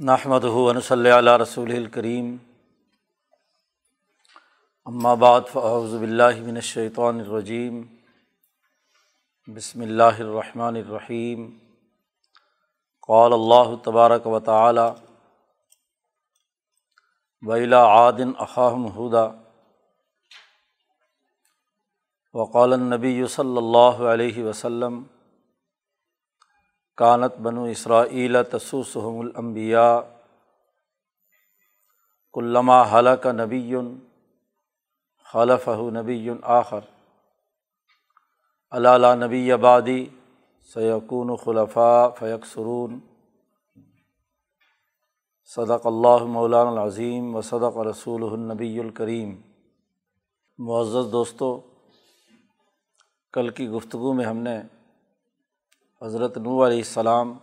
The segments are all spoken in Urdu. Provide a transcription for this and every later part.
نحمد ہُون صلی علیہ رسول الکریم بعد فاعوذ باللہ من الشیطان الرجیم بسم اللہ الرحمن الرحیم قال اللہ تبارک و تعالی ویلا عادن اخاہم ہدا وقال النبی صلی اللہ علیہ وسلم کانت بنو اسرائیل تسوسحم الانبیاء علامہ حلق نبی خلف نبی آخر علالہ نبی آبادی سیقون خلفاء فیق سرون صدق اللّہ مولان العظیم و صدق رسول النبی الکریم معزز دوستوں کل کی گفتگو میں ہم نے حضرت نو علیہ السلام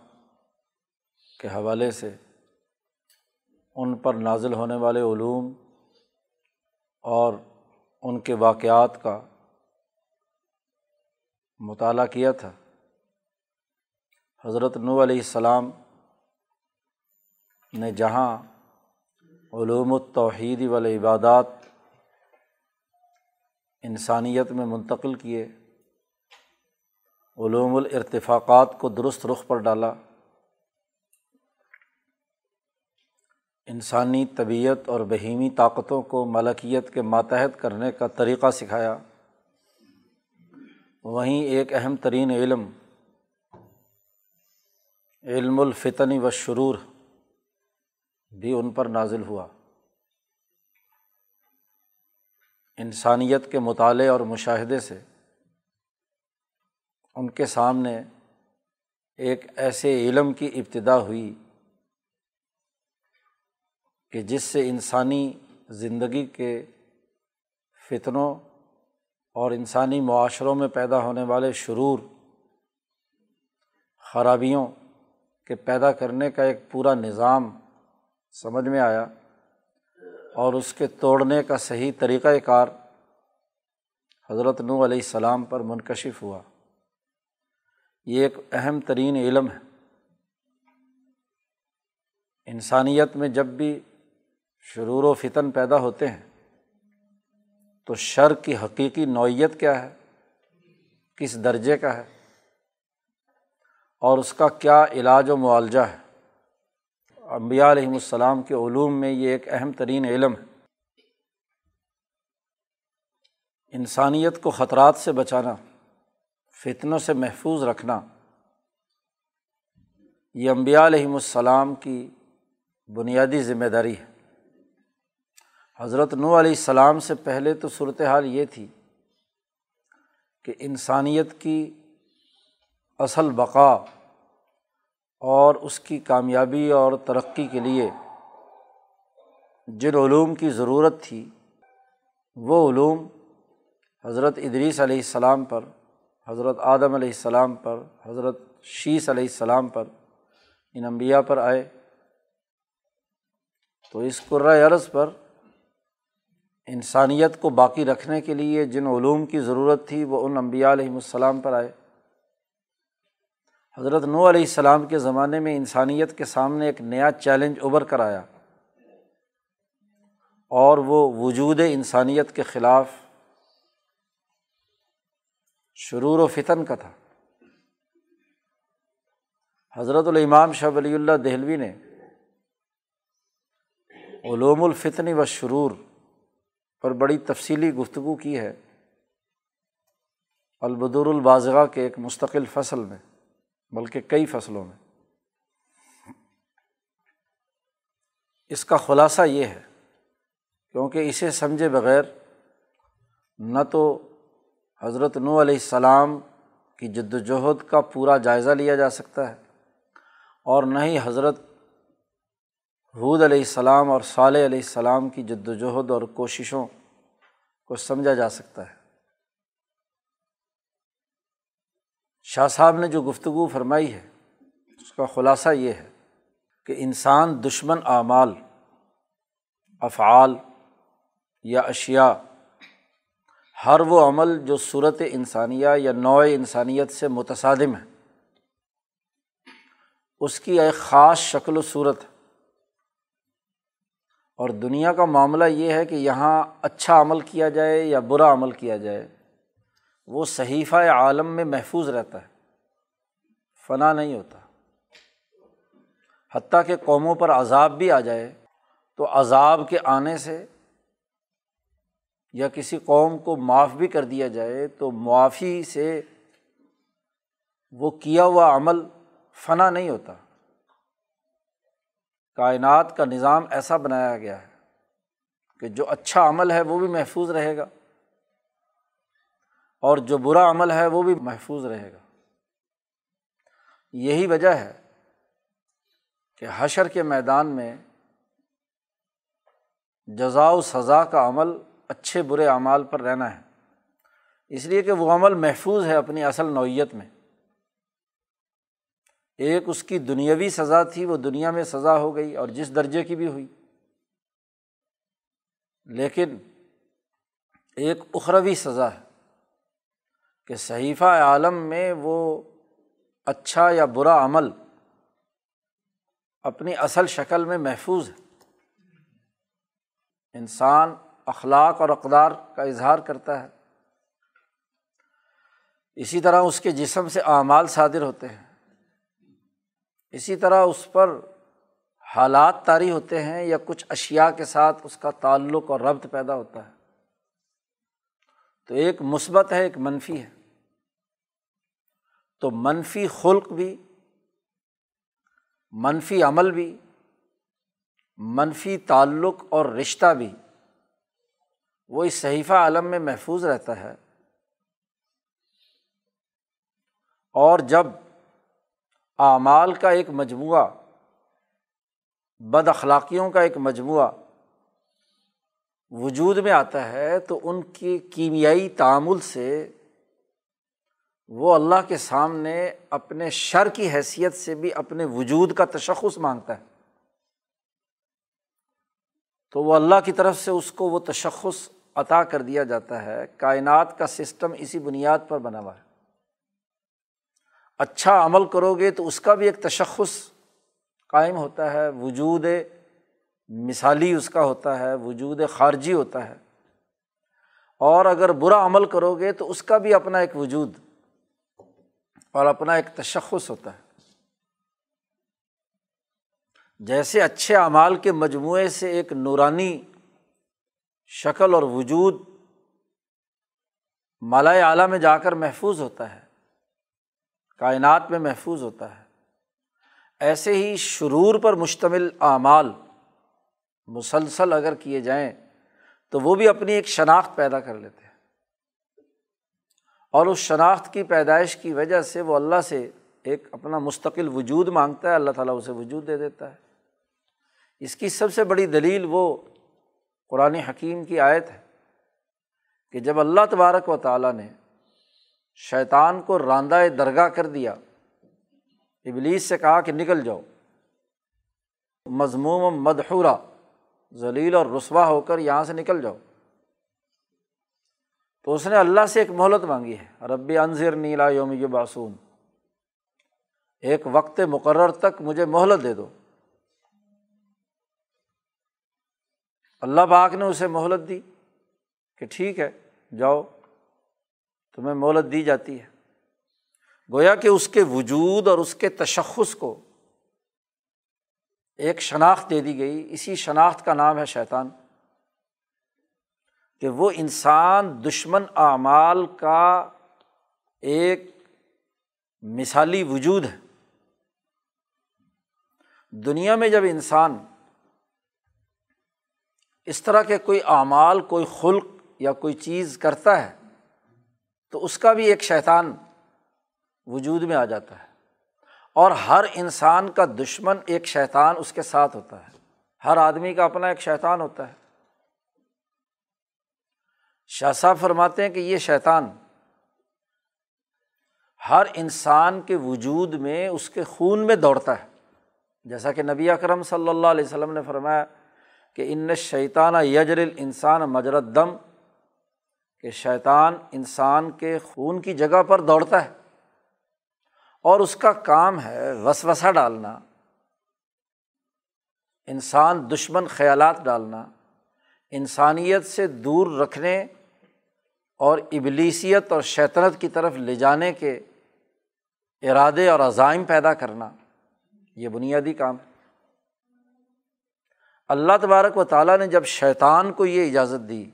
کے حوالے سے ان پر نازل ہونے والے علوم اور ان کے واقعات کا مطالعہ کیا تھا۔ حضرت نو علیہ السلام نے جہاں علوم التوحید والعبادات انسانیت میں منتقل کیے علوم الرتفاقات کو درست رخ پر ڈالا۔ انسانی طبیعت اور بہیمی طاقتوں کو ملکیت کے ماتحت کرنے کا طریقہ سکھایا۔ وہیں ایک اہم ترین علم علم الفتنی و شرور، بھی ان پر نازل ہوا۔ انسانیت کے مطالعے اور مشاہدے سے ان کے سامنے ایک ایسے علم کی ابتدا ہوئی کہ جس سے انسانی زندگی کے فتنوں اور انسانی معاشروں میں پیدا ہونے والے شرور، خرابیوں کے پیدا کرنے کا ایک پورا نظام سمجھ میں آیا اور اس کے توڑنے کا صحیح طریقۂ کار حضرت نو علیہ السلام پر منکشف ہوا۔ یہ ایک اہم ترین علم ہے۔ انسانیت میں جب بھی شرور و فتن پیدا ہوتے ہیں، تو شر کی حقیقی نوعیت کیا ہے؟ کس درجے کا ہے؟ اور اس کا کیا علاج و معالجہ ہے؟ امبیا علیہم السلام کے علوم میں یہ ایک اہم ترین علم ہے۔ انسانیت کو خطرات سے بچانا فتنوں سے محفوظ رکھنا۔ یہ امبیا علیہم السلام کی بنیادی ذمہ داری ہے۔ حضرت نو علیہ السلام سے پہلے تو صورت حال یہ تھی کہ انسانیت کی اصل بقا اور اس کی کامیابی اور ترقی کے لیے جن علوم کی ضرورت تھی، وہ علوم حضرت ادریس علیہ السلام پر حضرت آدم علیہ السلام پر، حضرت شیس علیہ السلام پر ان انبیاء پر آئے۔ تو اس قرۂۂ عرض پر انسانیت کو باقی رکھنے کے لیے جن علوم کی ضرورت تھی، وہ ان امبیا علیہم السلام پر آئے۔ حضرت نو علیہ السلام کے زمانے میں انسانیت کے سامنے ایک نیا چیلنج ابھر کر آیا اور وہ وجود انسانیت کے خلاف شرور و فتن کا تھا۔ حضرت الامام شاہ ولی اللہ دہلوی نے علوم الفتنی و شرور پر بڑی تفصیلی گفتگو کی ہے۔ البدر الباضغ کے ایک مستقل فصل میں، بلکہ کئی فصلوں میں۔ اس کا خلاصہ یہ ہے، کیونکہ اسے سمجھے بغیر نہ تو حضرت نو علیہ السلام کی جد وجہد کا پورا جائزہ لیا جا سکتا ہے اور نہ ہی حضرت حود علیہ السلام اور صالح علیہ السلام کی جد وجہد اور کوششوں کو سمجھا جا سکتا ہے۔ شاہ صاحب نے جو گفتگو فرمائی ہے، اس کا خلاصہ یہ ہے کہ انسان دشمن اعمال، افعال یا اشیا ہر وہ عمل جو صورت انسانیہ یا نوع انسانیت سے متصادم ہے۔ اس کی ایک خاص شکل و صورت اور دنیا کا معاملہ یہ ہے کہ یہاں اچھا عمل کیا جائے یا برا عمل کیا جائے، وہ صحیفہ عالم میں محفوظ رہتا ہے، فنا نہیں ہوتا۔ حتیٰ کہ قوموں پر عذاب بھی آ جائے تو عذاب کے آنے سے یا کسی قوم کو معاف بھی کر دیا جائے، تو معافی سے وہ کیا ہوا عمل فنا نہیں ہوتا۔ کائنات کا نظام ایسا بنایا گیا ہے کہ جو اچھا عمل ہے وہ بھی محفوظ رہے گا اور جو برا عمل ہے وہ بھی محفوظ رہے گا۔ یہی وجہ ہے کہ حشر کے میدان میں جزا و سزا کا عمل اچھے برے اعمال پر رہنا ہے۔ اس لیے کہ وہ عمل محفوظ ہے اپنی اصل نوعیت میں۔ ایک اس کی دنیاوی سزا تھی، وہ دنیا میں سزا ہو گئی اور جس درجے کی بھی ہوئی۔ لیکن ایک اخروی سزا ہے کہ صحیفہ عالم میں وہ اچھا یا برا عمل اپنی اصل شکل میں محفوظ ہے۔ انسان اخلاق اور اقدار کا اظہار کرتا ہے۔ اسی طرح اس کے جسم سے اعمال صادر ہوتے ہیں۔ اسی طرح اس پر حالات طاری ہوتے ہیں یا کچھ اشیا کے ساتھ اس کا تعلق اور ربط پیدا ہوتا ہے۔ تو ایک مثبت ہے، ایک منفی ہے۔ تو منفی خلق بھی، منفی عمل بھی، منفی تعلق اور رشتہ بھی۔ وہ اس صحیفہ عالم میں محفوظ رہتا ہے۔ اور جب اعمال کا ایک مجموعہ، بد اخلاقیوں کا ایک مجموعہ وجود میں آتا ہے، تو ان کی کیمیائی تعامل سے وہ اللہ کے سامنے اپنے شر کی حیثیت سے بھی اپنے وجود کا تشخص مانگتا ہے۔ تو وہ اللہ کی طرف سے اس کو وہ تشخص عطا کر دیا جاتا ہے، کائنات کا سسٹم اسی بنیاد پر بنا ہوا ہے۔ اچھا عمل کرو گے تو اس کا بھی ایک تشخص قائم ہوتا ہے، وجود مثالی اس کا ہوتا ہے، وجود خارجی ہوتا ہے۔ اور اگر برا عمل کرو گے تو اس کا بھی اپنا ایک وجود اور اپنا ایک تشخص ہوتا ہے۔ جیسے اچھے اعمال کے مجموعے سے ایک نورانی شکل اور وجود مالا اعلیٰ میں جا کر محفوظ ہوتا ہے، کائنات میں محفوظ ہوتا ہے۔ ایسے ہی شرور پر مشتمل اعمال مسلسل اگر کیے جائیں تو وہ بھی اپنی ایک شناخت پیدا کر لیتے ہیں۔ اور اس شناخت کی پیدائش کی وجہ سے وہ اللہ سے ایک اپنا مستقل وجود مانگتا ہے، اللہ تعالیٰ اسے وجود دے دیتا ہے۔ اس کی سب سے بڑی دلیل وہ قرآن حکیم کی آیت ہے کہ جب اللہ تبارک و تعالیٰ نے شیطان کو راندہ درگاہ کر دیا، ابلیس سے کہا کہ نکل جاؤ۔ مضموم مدحورہ، ذلیل اور رسوا ہو کر یہاں سے نکل جاؤ۔ تو اس نے اللہ سے ایک مہلت مانگی ہے رب انضر نیلا یوم باسون ایک وقت مقرر تک مجھے مہلت دے دو۔ اللہ پاک نے اسے مہلت دی کہ ٹھیک ہے، جاؤ، تمہیں مہلت دی جاتی ہے۔ گویا کہ اس کے وجود اور اس کے تشخص کو ایک شناخت دے دی گئی۔ اسی شناخت کا نام ہے شیطان۔ کہ وہ انسان دشمن اعمال کا ایک مثالی وجود ہے۔ دنیا میں جب انسان اس طرح کے کوئی اعمال، کوئی خلق یا کوئی چیز کرتا ہے تو اس کا بھی ایک شیطان وجود میں آ جاتا ہے۔ اور ہر انسان کا دشمن ایک شیطان اس کے ساتھ ہوتا ہے۔ ہر آدمی کا اپنا ایک شیطان ہوتا ہے۔ شاہ صاحب فرماتے ہیں کہ یہ شیطان ہر انسان کے وجود میں اس کے خون میں دوڑتا ہے۔ جیسا کہ نبی اکرم صلی اللہ علیہ وسلم نے فرمایا کہ ان شیطانہ یجر انسان مجرت دم کہ شیطان انسان کے خون کی جگہ پر دوڑتا ہے۔ اور اس کا کام ہے وسوسا ڈالنا، انسان دشمن خیالات ڈالنا، انسانیت سے دور رکھنے اور ابلیسیت اور شیطنت کی طرف لے جانے کے ارادے اور عزائم پیدا کرنا، یہ بنیادی کام ہے۔ اللہ تبارک و تعالیٰ نے جب شیطان کو یہ اجازت دی،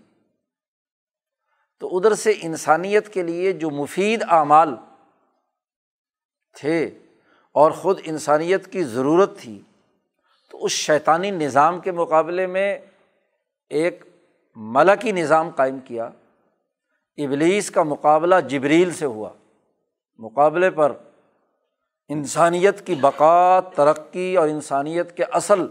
تو ادھر سے انسانیت کے لیے جو مفید اعمال تھے اور خود انسانیت کی ضرورت تھی، تو اس شیطانی نظام کے مقابلے میں ایک ملکی نظام قائم کیا۔ ابلیس کا مقابلہ جبریل سے ہوا۔ مقابلے پر انسانیت کی بقا، ترقی اور انسانیت کے اصل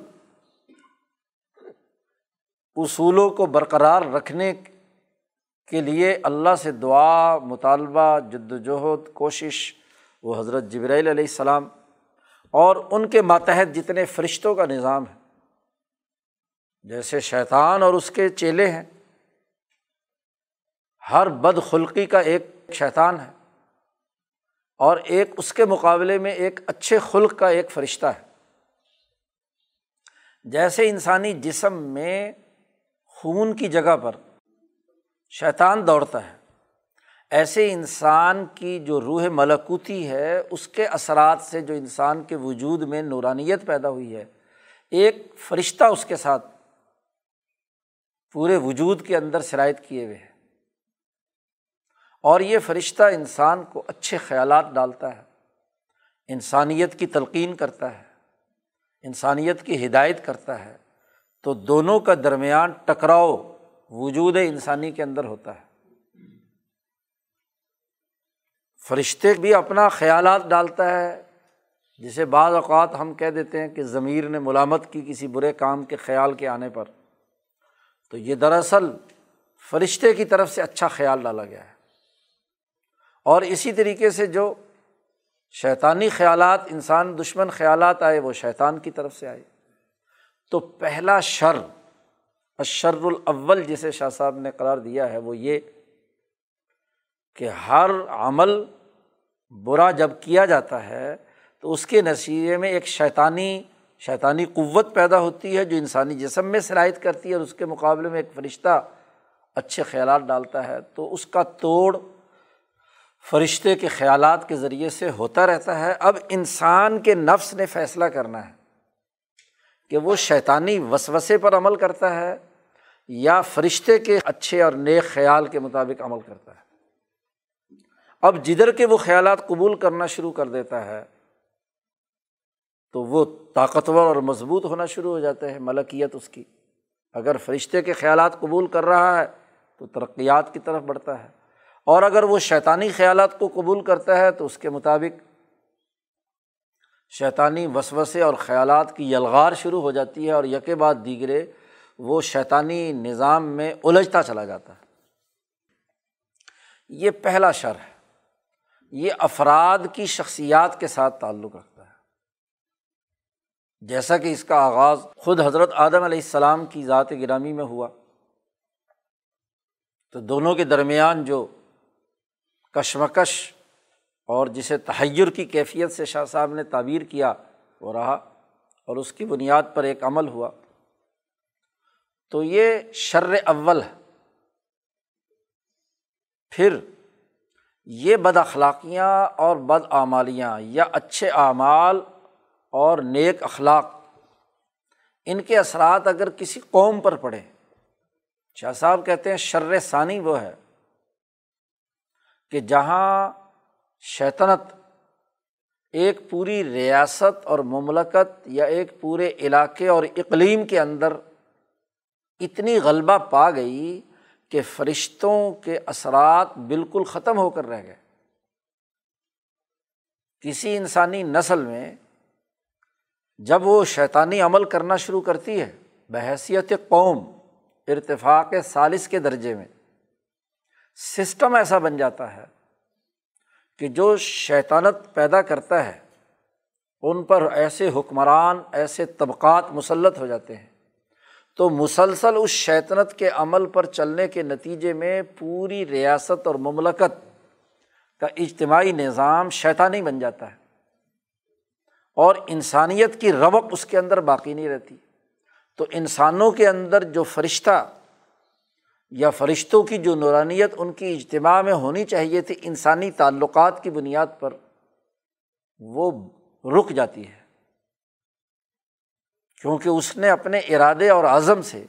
اصولوں کو برقرار رکھنے کے لیے اللہ سے دعا، مطالبہ جد وجہد کوشش، وہ حضرت جبرائیل علیہ السلام اور ان کے ماتحت جتنے فرشتوں کا نظام ہے۔ جیسے شیطان اور اس کے چیلے ہیں۔ ہر بد خلقی کا ایک شیطان ہے۔ اور ایک اس کے مقابلے میں ایک اچھے خلق کا ایک فرشتہ ہے۔ جیسے انسانی جسم میں خون کی جگہ پر شیطان دوڑتا ہے۔ ایسے انسان کی جو روح ملکوتی ہے، اس کے اثرات سے جو انسان کے وجود میں نورانیت پیدا ہوئی ہے، ایک فرشتہ اس کے ساتھ پورے وجود کے اندر شرائط کیے ہوئے ہیں اور یہ فرشتہ انسان کو اچھے خیالات ڈالتا ہے، انسانیت کی تلقین کرتا ہے، انسانیت کی ہدایت کرتا ہے۔ تو دونوں کا درمیان ٹکراؤ وجود انسانی کے اندر ہوتا ہے۔ فرشتے بھی اپنا خیالات ڈالتا ہے، جسے بعض اوقات ہم کہہ دیتے ہیں کہ ضمیر نے ملامت کی کسی برے کام کے خیال کے آنے پر۔ تو یہ دراصل فرشتے کی طرف سے اچھا خیال ڈالا گیا ہے۔ اور اسی طریقے سے جو شیطانی خیالات، انسان دشمن خیالات آئے، وہ شیطان کی طرف سے آئے۔ تو پہلا شر اشر الاول جسے شاہ صاحب نے قرار دیا ہے، وہ یہ کہ ہر عمل برا جب کیا جاتا ہے، تو اس کے نصیبے میں ایک شیطانی شیطانی قوت پیدا ہوتی ہے جو انسانی جسم میں صلاحیت کرتی ہے اور اس کے مقابلے میں ایک فرشتہ اچھے خیالات ڈالتا ہے۔ تو اس کا توڑ فرشتے کے خیالات کے ذریعے سے ہوتا رہتا ہے۔ اب انسان کے نفس نے فیصلہ کرنا ہے۔ کہ وہ شیطانی وسوسے پر عمل کرتا ہے یا فرشتے کے اچھے اور نیک خیال کے مطابق عمل کرتا ہے۔ اب جدھر کے وہ خیالات قبول کرنا شروع کر دیتا ہے، تو وہ طاقتور اور مضبوط ہونا شروع ہو جاتا ہے ملکیت اس کی۔ اگر فرشتے کے خیالات قبول کر رہا ہے، تو ترقیات کی طرف بڑھتا ہے۔ اور اگر وہ شیطانی خیالات کو قبول کرتا ہے، تو اس کے مطابق شیطانی وسوسے اور خیالات کی یلغار شروع ہو جاتی ہے اور یکے بعد دیگرے وہ شیطانی نظام میں الجھتا چلا جاتا ہے۔ یہ پہلا شر ہے۔ یہ افراد کی شخصیات کے ساتھ تعلق رکھتا ہے۔ جیسا کہ اس کا آغاز خود حضرت آدم علیہ السلام کی ذات گرامی میں ہوا۔ تو دونوں کے درمیان جو کشمکش اور جسے تحیر کی کیفیت سے شاہ صاحب نے تعبیر کیا، وہ رہا اور اس کی بنیاد پر ایک عمل ہوا۔ تو یہ شر اول ہے۔ پھر یہ بد اخلاقیاں اور بد اعمالیاں یا اچھے اعمال اور نیک اخلاق، ان کے اثرات اگر کسی قوم پر پڑے، شاہ صاحب کہتے ہیں شر ثانی وہ ہے کہ جہاں شیطنت ایک پوری ریاست اور مملکت یا ایک پورے علاقے اور اقلیم کے اندر اتنی غلبہ پا گئی کہ فرشتوں کے اثرات بالکل ختم ہو کر رہ گئے۔ کسی انسانی نسل میں جب وہ شیطانی عمل کرنا شروع کرتی ہے، بحیثیت قوم ارتفاق سالس کے درجے میں، سسٹم ایسا بن جاتا ہے کہ جو شیطانت پیدا کرتا ہے، ان پر ایسے حکمران، ایسے طبقات مسلط ہو جاتے ہیں۔ تو مسلسل اس شیطنت کے عمل پر چلنے کے نتیجے میں پوری ریاست اور مملکت کا اجتماعی نظام شیطانی بن جاتا ہے۔ اور انسانیت کی روق اس کے اندر باقی نہیں رہتی۔ تو انسانوں کے اندر جو فرشتہ یا فرشتوں کی جو نورانیت ان کی اجتماع میں ہونی چاہیے تھی، انسانی تعلقات کی بنیاد پر وہ رک جاتی ہے۔ کیونکہ اس نے اپنے ارادے اور عزم سے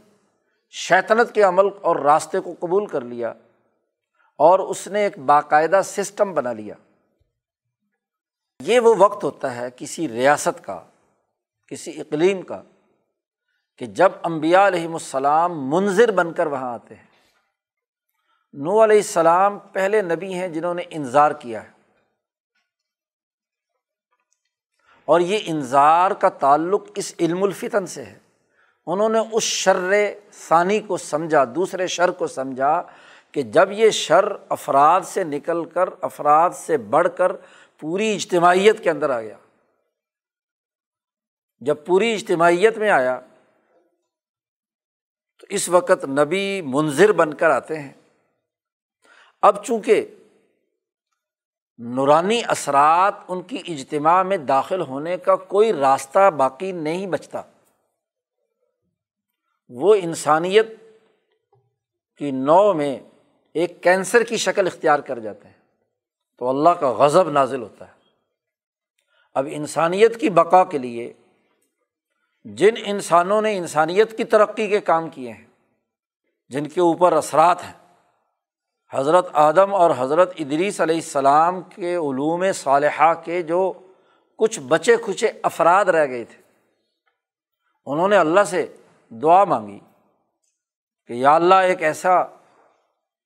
شیطنت کے عمل اور راستے کو قبول کر لیا اور اس نے ایک باقاعدہ سسٹم بنا لیا۔ یہ وہ وقت ہوتا ہے کسی ریاست کا، کسی اقلیم کا، کہ جب امبیا علیہم السلام منظر بن کر وہاں آتے ہیں۔ نو علیہ السلام پہلے نبی ہیں جنہوں نے انظار کیا ہے۔ اور یہ انظار کا تعلق اس علم الفتن سے ہے۔ انہوں نے اس شر ثانی کو سمجھا، دوسرے شر کو سمجھا کہ جب یہ شر افراد سے نکل کر، افراد سے بڑھ کر پوری اجتماعیت کے اندر آ گیا۔ جب پوری اجتماعیت میں آیا تو اس وقت نبی منظر بن کر آتے ہیں۔ اب چونکہ نورانی اثرات ان کی اجتماع میں داخل ہونے کا کوئی راستہ باقی نہیں بچتا، وہ انسانیت کی نو میں ایک کینسر کی شکل اختیار کر جاتے ہیں، تو اللہ کا غضب نازل ہوتا ہے۔ اب انسانیت کی بقا کے لیے جن انسانوں نے انسانیت کی ترقی کے کام کیے ہیں، جن کے اوپر اثرات ہیں حضرت آدم اور حضرت ادریس علیہ السلام کے علوم صالحہ کے جو کچھ بچے کھچے افراد رہ گئے تھے، انہوں نے اللہ سے دعا مانگی کہ یا اللہ ایک ایسا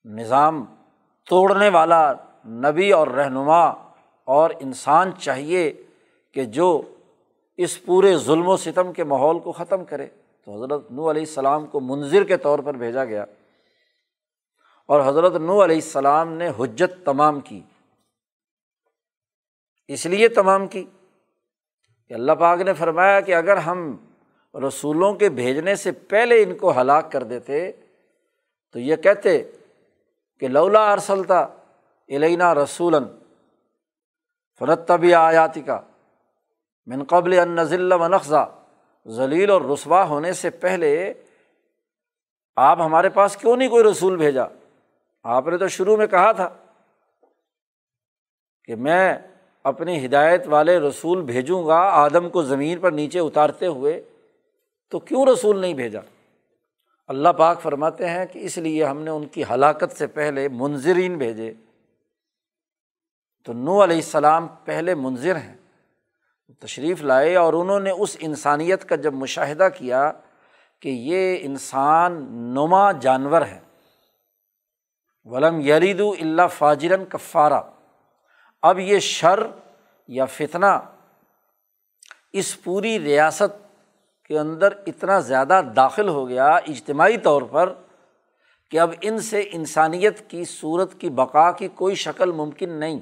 نظام توڑنے والا نبی اور رہنما اور انسان چاہیے کہ جو اس پورے ظلم و ستم کے ماحول کو ختم کرے۔ تو حضرت نو علیہ السلام کو منظر کے طور پر بھیجا گیا۔ اور حضرت نو علیہ السلام نے حجت تمام کی۔ اس لیے تمام کی۔ کہ اللہ پاک نے فرمایا کہ اگر ہم رسولوں کے بھیجنے سے پہلے ان کو ہلاک کر دیتے، تو یہ کہتے کہ لولا ارسلتا علینا رسول فرتبی آیاتی کا من قبل ان نزل و نقضہ ذلیل اور رسوا ہونے سے پہلے آپ ہمارے پاس کیوں نہیں کوئی رسول بھیجا؟ آپ نے تو شروع میں کہا تھا کہ میں اپنی ہدایت والے رسول بھیجوں گا آدم کو زمین پر نیچے اتارتے ہوئے، تو کیوں رسول نہیں بھیجا؟ اللہ پاک فرماتے ہیں کہ اس لیے ہم نے ان کی ہلاکت سے پہلے منظرین بھیجے۔ تو نو علیہ السلام پہلے منظر ہیں۔ تشریف لائے اور انہوں نے اس انسانیت کا جب مشاہدہ کیا کہ یہ انسان نما جانور ہے ولم یرید اللہ فاجرن کفارہ اب یہ شر یا فتنہ اس پوری ریاست کے اندر اتنا زیادہ داخل ہو گیا اجتماعی طور پر کہ اب ان سے انسانیت کی، صورت کی بقا کی کوئی شکل ممکن نہیں۔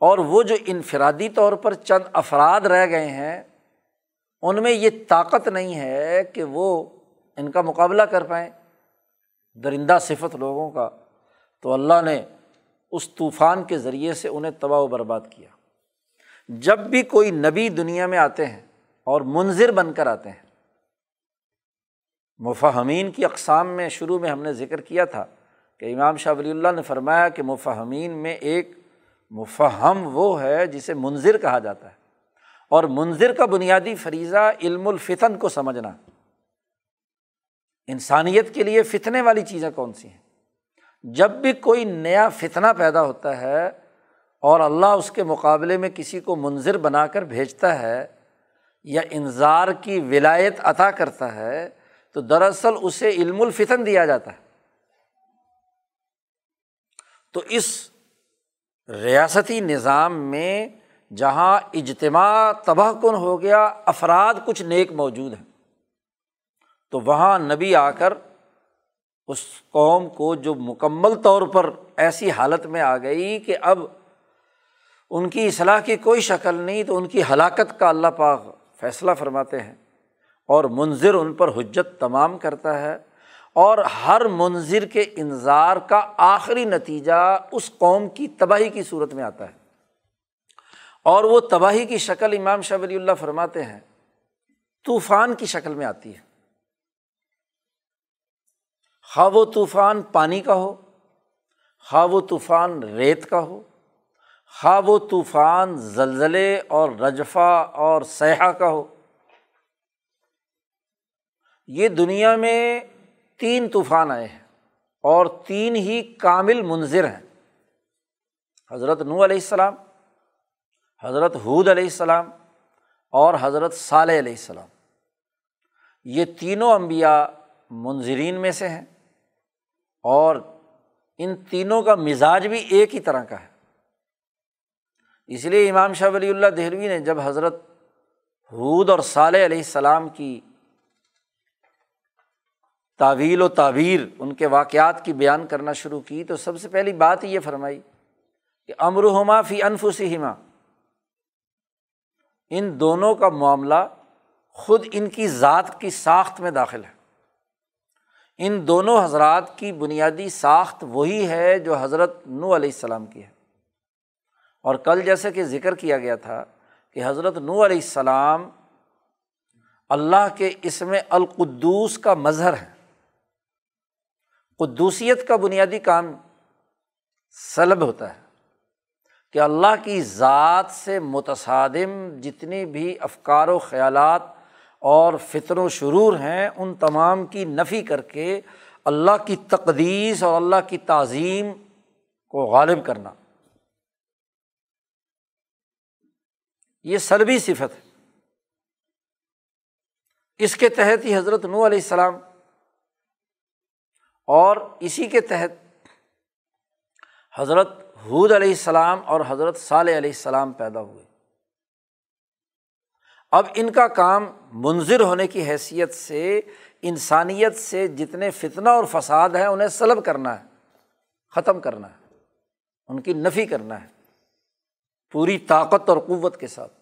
اور وہ جو انفرادی طور پر چند افراد رہ گئے ہیں، ان میں یہ طاقت نہیں ہے کہ وہ ان کا مقابلہ کر پائیں۔ درندہ صفت لوگوں کا، تو اللہ نے اس طوفان کے ذریعے سے انہیں تباہ و برباد کیا۔ جب بھی کوئی نبی دنیا میں آتے ہیں اور منظر بن کر آتے ہیں مفہمین کی اقسام میں شروع میں ہم نے ذکر کیا تھا کہ امام شاہ ولی اللہ نے فرمایا کہ مفہمین میں ایک مفہم وہ ہے جسے منظر کہا جاتا ہے۔ اور منظر کا بنیادی فریضہ علم الفتن کو سمجھنا۔ انسانیت کے لیے فتنے والی چیزیں کون سی ہیں؟ جب بھی کوئی نیا فتنہ پیدا ہوتا ہے اور اللہ اس کے مقابلے میں کسی کو منظر بنا کر بھیجتا ہے یا انظار کی ولایت عطا کرتا ہے، تو دراصل اسے علم الفتن دیا جاتا ہے۔ تو اس ریاستی نظام میں جہاں اجتماع تباہ کن ہو گیا، افراد کچھ نیک موجود ہیں۔ تو وہاں نبی آ کر اس قوم کو جو مکمل طور پر ایسی حالت میں آ گئی کہ اب ان کی اصلاح کی کوئی شکل نہیں تو ان کی ہلاکت کا اللہ پاک فیصلہ فرماتے ہیں اور منظر ان پر حجت تمام کرتا ہے اور ہر منظر کے انظار کا آخری نتیجہ اس قوم کی تباہی کی صورت میں آتا ہے اور وہ تباہی کی شکل امام شاہ ولی اللہ فرماتے ہیں، طوفان کی شکل میں آتی ہے۔ خواہ وہ طوفان پانی کا ہو خواہ وہ طوفان ریت کا ہو خواہ وہ طوفان زلزلے اور رجفا اور سیاح کا ہو۔ یہ دنیا میں تین طوفان آئے ہیں اور تین ہی کامل منظر ہیں۔ حضرت نو علیہ السلام، حضرت حود علیہ السلام اور حضرت صالح علیہ السلام۔ یہ تینوں انبیاء منظرین میں سے ہیں۔ اور ان تینوں کا مزاج بھی ایک ہی طرح کا ہے۔ اس لیے امام شاہ ولی اللہ دہلوی نے جب حضرت حود اور صالح علیہ السلام کی تعویل و تعبیر، ان کے واقعات کی بیان کرنا شروع کی، تو سب سے پہلی بات یہ فرمائی کہ امرحما فی انفسما ان دونوں کا معاملہ خود ان کی ذات کی ساخت میں داخل ہے۔ ان دونوں حضرات کی بنیادی ساخت وہی ہے جو حضرت نو علیہ السلام کی ہے۔ اور کل جیسے کہ ذکر کیا گیا تھا کہ حضرت نو علیہ السلام اللہ کے اسم القدوس کا مظہر ہے قدوسیت کا بنیادی کام سلب ہوتا ہے کہ اللہ کی ذات سے متصادم جتنی بھی افکار و خیالات اور فطر و شرور ہیں، ان تمام کی نفی کر کے اللہ کی تقدیس اور اللہ کی تعظیم کو غالب کرنا۔ یہ سلبی صفت ہے۔ اس کے تحت ہی حضرت نو علیہ السلام اور اسی کے تحت حضرت حود علیہ السلام اور حضرت صالح علیہ السلام پیدا ہوئے۔ اب ان کا کام منظر ہونے کی حیثیت سے، انسانیت سے جتنے فتنہ اور فساد ہیں، انہیں سلب کرنا ہے، ختم کرنا ہے، ان کی نفی کرنا ہے، پوری طاقت اور قوت کے ساتھ۔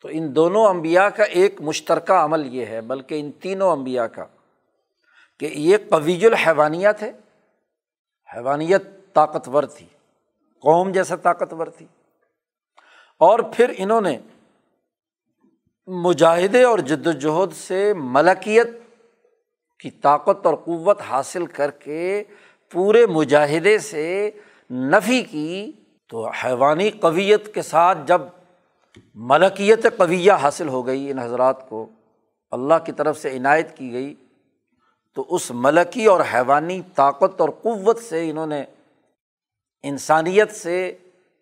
تو ان دونوں امبیا کا ایک مشترکہ عمل یہ ہے، بلکہ ان تینوں امبیا کا، کہ یہ قویج الحیوانیت ہے۔ حیوانیت طاقتور تھی، قوم جیسا طاقتور تھی۔ اور پھر انہوں نے مجاہدے اور جد وجہد سے ملکیت کی طاقت اور قوت حاصل کر کے پورے مجاہدے سے نفی کی، تو حیوانی قویت کے ساتھ جب ملکیت قویہ حاصل ہو گئی ان حضرات کو، اللہ کی طرف سے عنایت کی گئی، تو اس ملکی اور حیوانی طاقت اور قوت سے انہوں نے انسانیت سے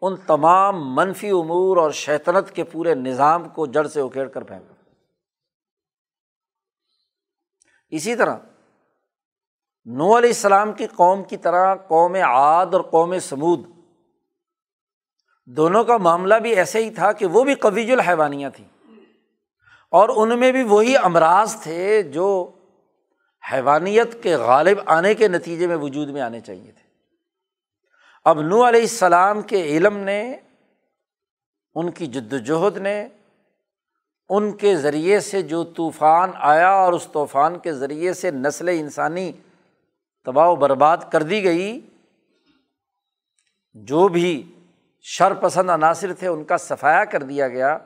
ان تمام منفی امور اور شیطنت کے پورے نظام کو جڑ سے اکھیڑ کر پھینکا۔ اسی طرح نو علیہ السلام کی قوم کی طرح قوم عاد اور قوم سمود، دونوں کا معاملہ بھی ایسے ہی تھا کہ وہ بھی قویج الحیوانیاں تھیں۔ اور ان میں بھی وہی امراض تھے جو حیوانیت کے غالب آنے کے نتیجے میں وجود میں آنے چاہیے تھے۔ اب نو علیہ السلام کے علم نے، ان کی جد وجہد نے، ان کے ذریعے سے جو طوفان آیا اور اس طوفان کے ذریعے سے نسل انسانی تباہ و برباد کر دی گئی، جو بھی شر پسند عناصر تھے ان کا صفایا کر دیا گیا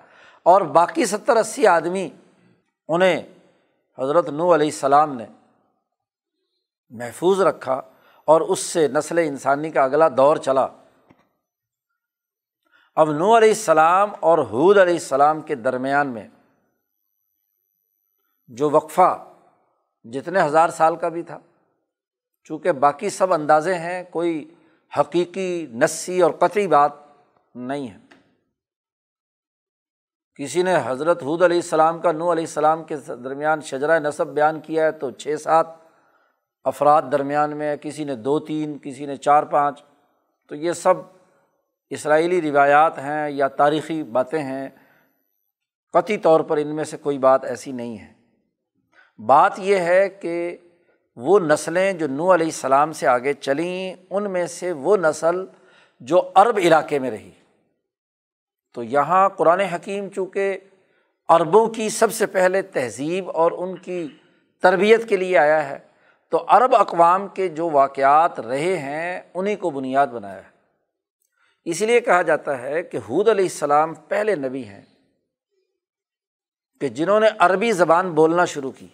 اور باقی ستر اسی آدمی، انہیں حضرت نو علیہ السلام نے محفوظ رکھا۔ اور اس سے نسل انسانی کا اگلا دور چلا۔ اب نو علیہ السلام اور حود علیہ السلام کے درمیان میں جو وقفہ جتنے ہزار سال کا بھی تھا، چونکہ باقی سب اندازے ہیں، کوئی حقیقی نسی اور قطعی بات نہیں ہے۔ کسی نے حضرت حود علیہ السلام کا نو علیہ السلام کے درمیان شجرۂ نصب بیان کیا ہے تو چھ سات افراد درمیان میں کسی نے دو تین، کسی نے چار پانچ۔ تو یہ سب اسرائیلی روایات ہیں یا تاریخی باتیں ہیں۔ قطعی طور پر ان میں سے کوئی بات ایسی نہیں ہے۔ بات یہ ہے کہ وہ نسلیں جو نو علیہ السلام سے آگے چلیں، ان میں سے وہ نسل جو عرب علاقے میں رہی۔ تو یہاں قرآن حکیم، چونکہ عربوں کی سب سے پہلے تہذیب اور ان کی تربیت کے لیے آیا ہے تو عرب اقوام کے جو واقعات رہے ہیں انہیں کو بنیاد بنایا ہے۔ اس لیے کہا جاتا ہے کہ حود علیہ السلام پہلے نبی ہیں کہ جنہوں نے عربی زبان بولنا شروع کی۔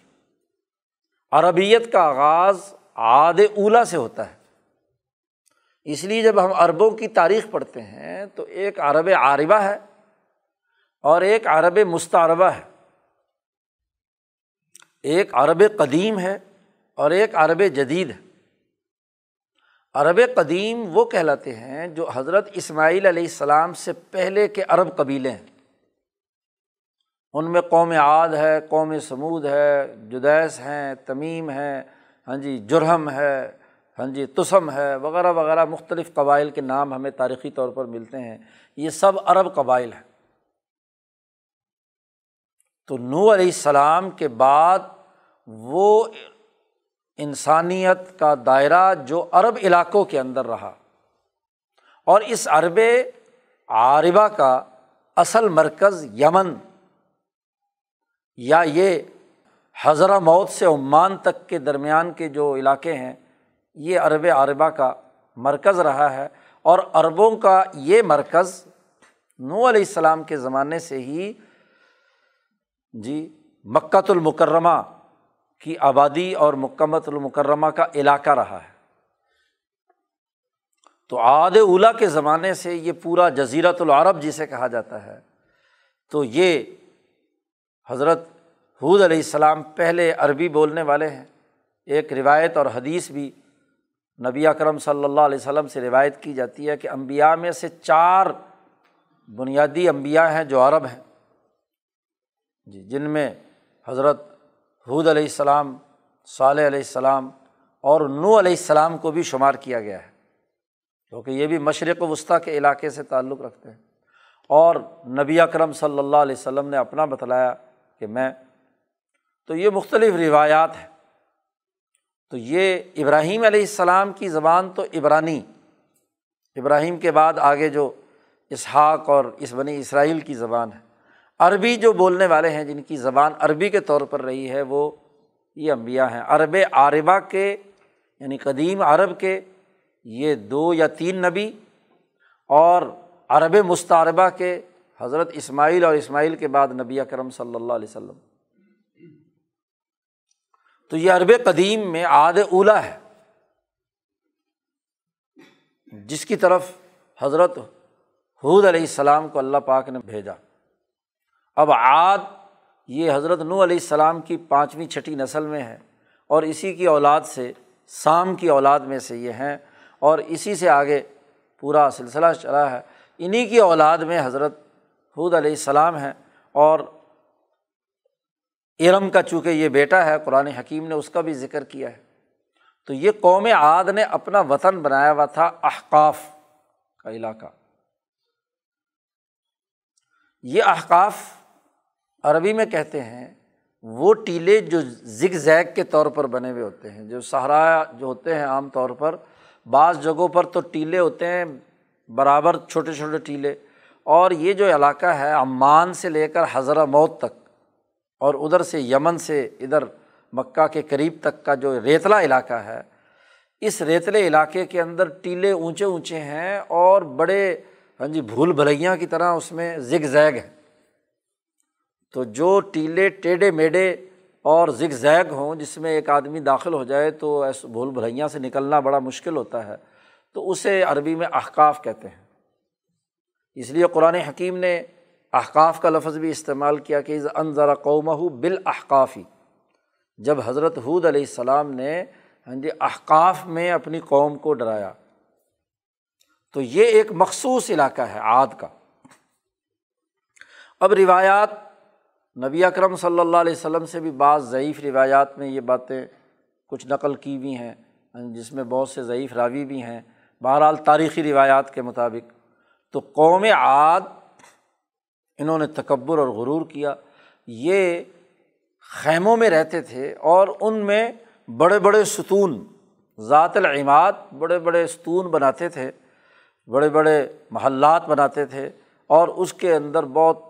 عربیت کا آغاز عاد اولا سے ہوتا ہے۔ اس لیے جب ہم عربوں کی تاریخ پڑھتے ہیں تو ایک عرب عاربہ ہے اور ایک عرب مستعربہ ہے۔ ایک عرب قدیم ہے۔ اور ایک عرب جدید ہے۔ عرب قدیم وہ کہلاتے ہیں جو حضرت اسماعیل علیہ السلام سے پہلے کے عرب قبیلے ہیں۔ ان میں قوم عاد ہے، قوم سمود ہے، جدیس ہیں، تمیم ہے ہاں جی جرہم ہے ہاں جی تسم ہے، وغیرہ وغیرہ مختلف قبائل کے نام ہمیں تاریخی طور پر ملتے ہیں۔ یہ سب عرب قبائل ہیں۔ تو نو علیہ السلام کے بعد وہ انسانیت کا دائرہ جو عرب علاقوں کے اندر رہا۔ اور اس عرب عاربہ کا اصل مرکز یمن۔ یا یہ حضرہ موت سے عمان تک کے درمیان کے جو علاقے ہیں، یہ عرب عربہ کا مرکز رہا ہے۔ اور عربوں کا یہ مرکز نو علیہ السلام کے زمانے سے ہی جی مکۃ المکرمہ کی آبادی اور مکمت المکرمہ کا علاقہ رہا ہے۔ تو آد اولا کے زمانے سے یہ پورا جزیرت العرب جسے کہا جاتا ہے۔ تو یہ حضرت حود علیہ السلام پہلے عربی بولنے والے ہیں۔ ایک روایت اور حدیث بھی نبی اکرم صلی اللہ علیہ وسلم سے روایت کی جاتی ہے کہ امبیا میں سے چار بنیادی امبیا ہیں جو عرب ہیں۔ جی جن میں حضرت حود علیہ السلام، صالح علیہ السلام اور نو علیہ السلام کو بھی شمار کیا گیا ہے۔ کیونکہ یہ بھی مشرق وسطیٰ کے علاقے سے تعلق رکھتے ہیں۔ اور نبی اکرم صلی اللہ علیہ وسلم نے اپنا بتلایا کہ میں، تو یہ مختلف روایات ہیں۔ تو یہ ابراہیم علیہ السلام کی زبان تو عبرانی۔ ابراہیم کے بعد آگے جو اسحاق اور اس بنی اسرائیل کی زبان ہے۔ عربی جو بولنے والے ہیں، جن کی زبان عربی کے طور پر رہی ہے، وہ یہ امبیا ہیں۔ عرب عربہ کے یعنی قدیم عرب کے، یہ دو یا تین نبی اور عرب مستعربہ کے حضرت اسماعیل اور اسماعیل کے بعد نبی اکرم صلی اللہ علیہ وسلم۔ تو یہ عرب قدیم میں عاد اولا ہے، جس کی طرف حضرت حود علیہ السلام کو اللہ پاک نے بھیجا۔ اب عاد یہ حضرت نو علیہ السلام کی پانچویں چھٹی نسل میں ہے اور اسی کی اولاد سے، سام کی اولاد میں سے یہ ہیں اور اسی سے آگے پورا سلسلہ چلا ہے۔ انہیں کی اولاد میں حضرت حود علیہ السلام ہیں اور ارم کا چونکہ یہ بیٹا ہے، قرآن حکیم نے اس کا بھی ذکر کیا ہے۔ تو یہ قوم عاد نے اپنا وطن بنایا ہوا تھا احقاف کا علاقہ۔ یہ احقاف عربی میں کہتے ہیں وہ ٹیلے جو زگ زیگ کے طور پر بنے ہوئے ہوتے ہیں، جو سہارا جو ہوتے ہیں عام طور پر، بعض جگہوں پر تو ٹیلے ہوتے ہیں، برابر چھوٹے چھوٹے ٹیلے۔ اور یہ جو علاقہ ہے عمان سے لے کر حضرہ موت تک، اور ادھر سے یمن سے ادھر مکہ کے قریب تک کا جو ریتلا علاقہ ہے، اس ریتلے علاقے کے اندر ٹیلے اونچے اونچے ہیں اور بڑے ہاں جی بھول بھلائیاں کی طرح اس میں زگ زیگ ہے تو جو ٹیلے ٹیڑھے میڈے اور زگ زیگ ہوں جس میں ایک آدمی داخل ہو جائے تو ایسے بھول بھلائیاں سے نکلنا بڑا مشکل ہوتا ہے، تو اسے عربی میں احکاف کہتے ہیں۔ اس لیے قرآن حکیم نے احقاف کا لفظ بھی استعمال کیا کہ ان ذرا قوم بالاحقافی جب حضرت حود علیہ السلام نے ہاں جی احقاف میں اپنی قوم کو ڈرایا، تو یہ ایک مخصوص علاقہ ہے، عاد کا۔ اب روایات نبی اکرم صلی اللہ علیہ وسلم سے بھی بعض ضعیف روایات میں یہ باتیں کچھ نقل کی ہوئی ہیں، جس میں بہت سے ضعیف راوی بھی ہیں۔ بہرحال تاریخی روایات کے مطابق تو قوم عاد انہوں نے تکبر اور غرور کیا۔ یہ خیموں میں رہتے تھے اور ان میں بڑے بڑے ستون، ذات العماد بڑے بڑے ستون بناتے تھے، بڑے بڑے محلات بناتے تھے اور اس کے اندر بہت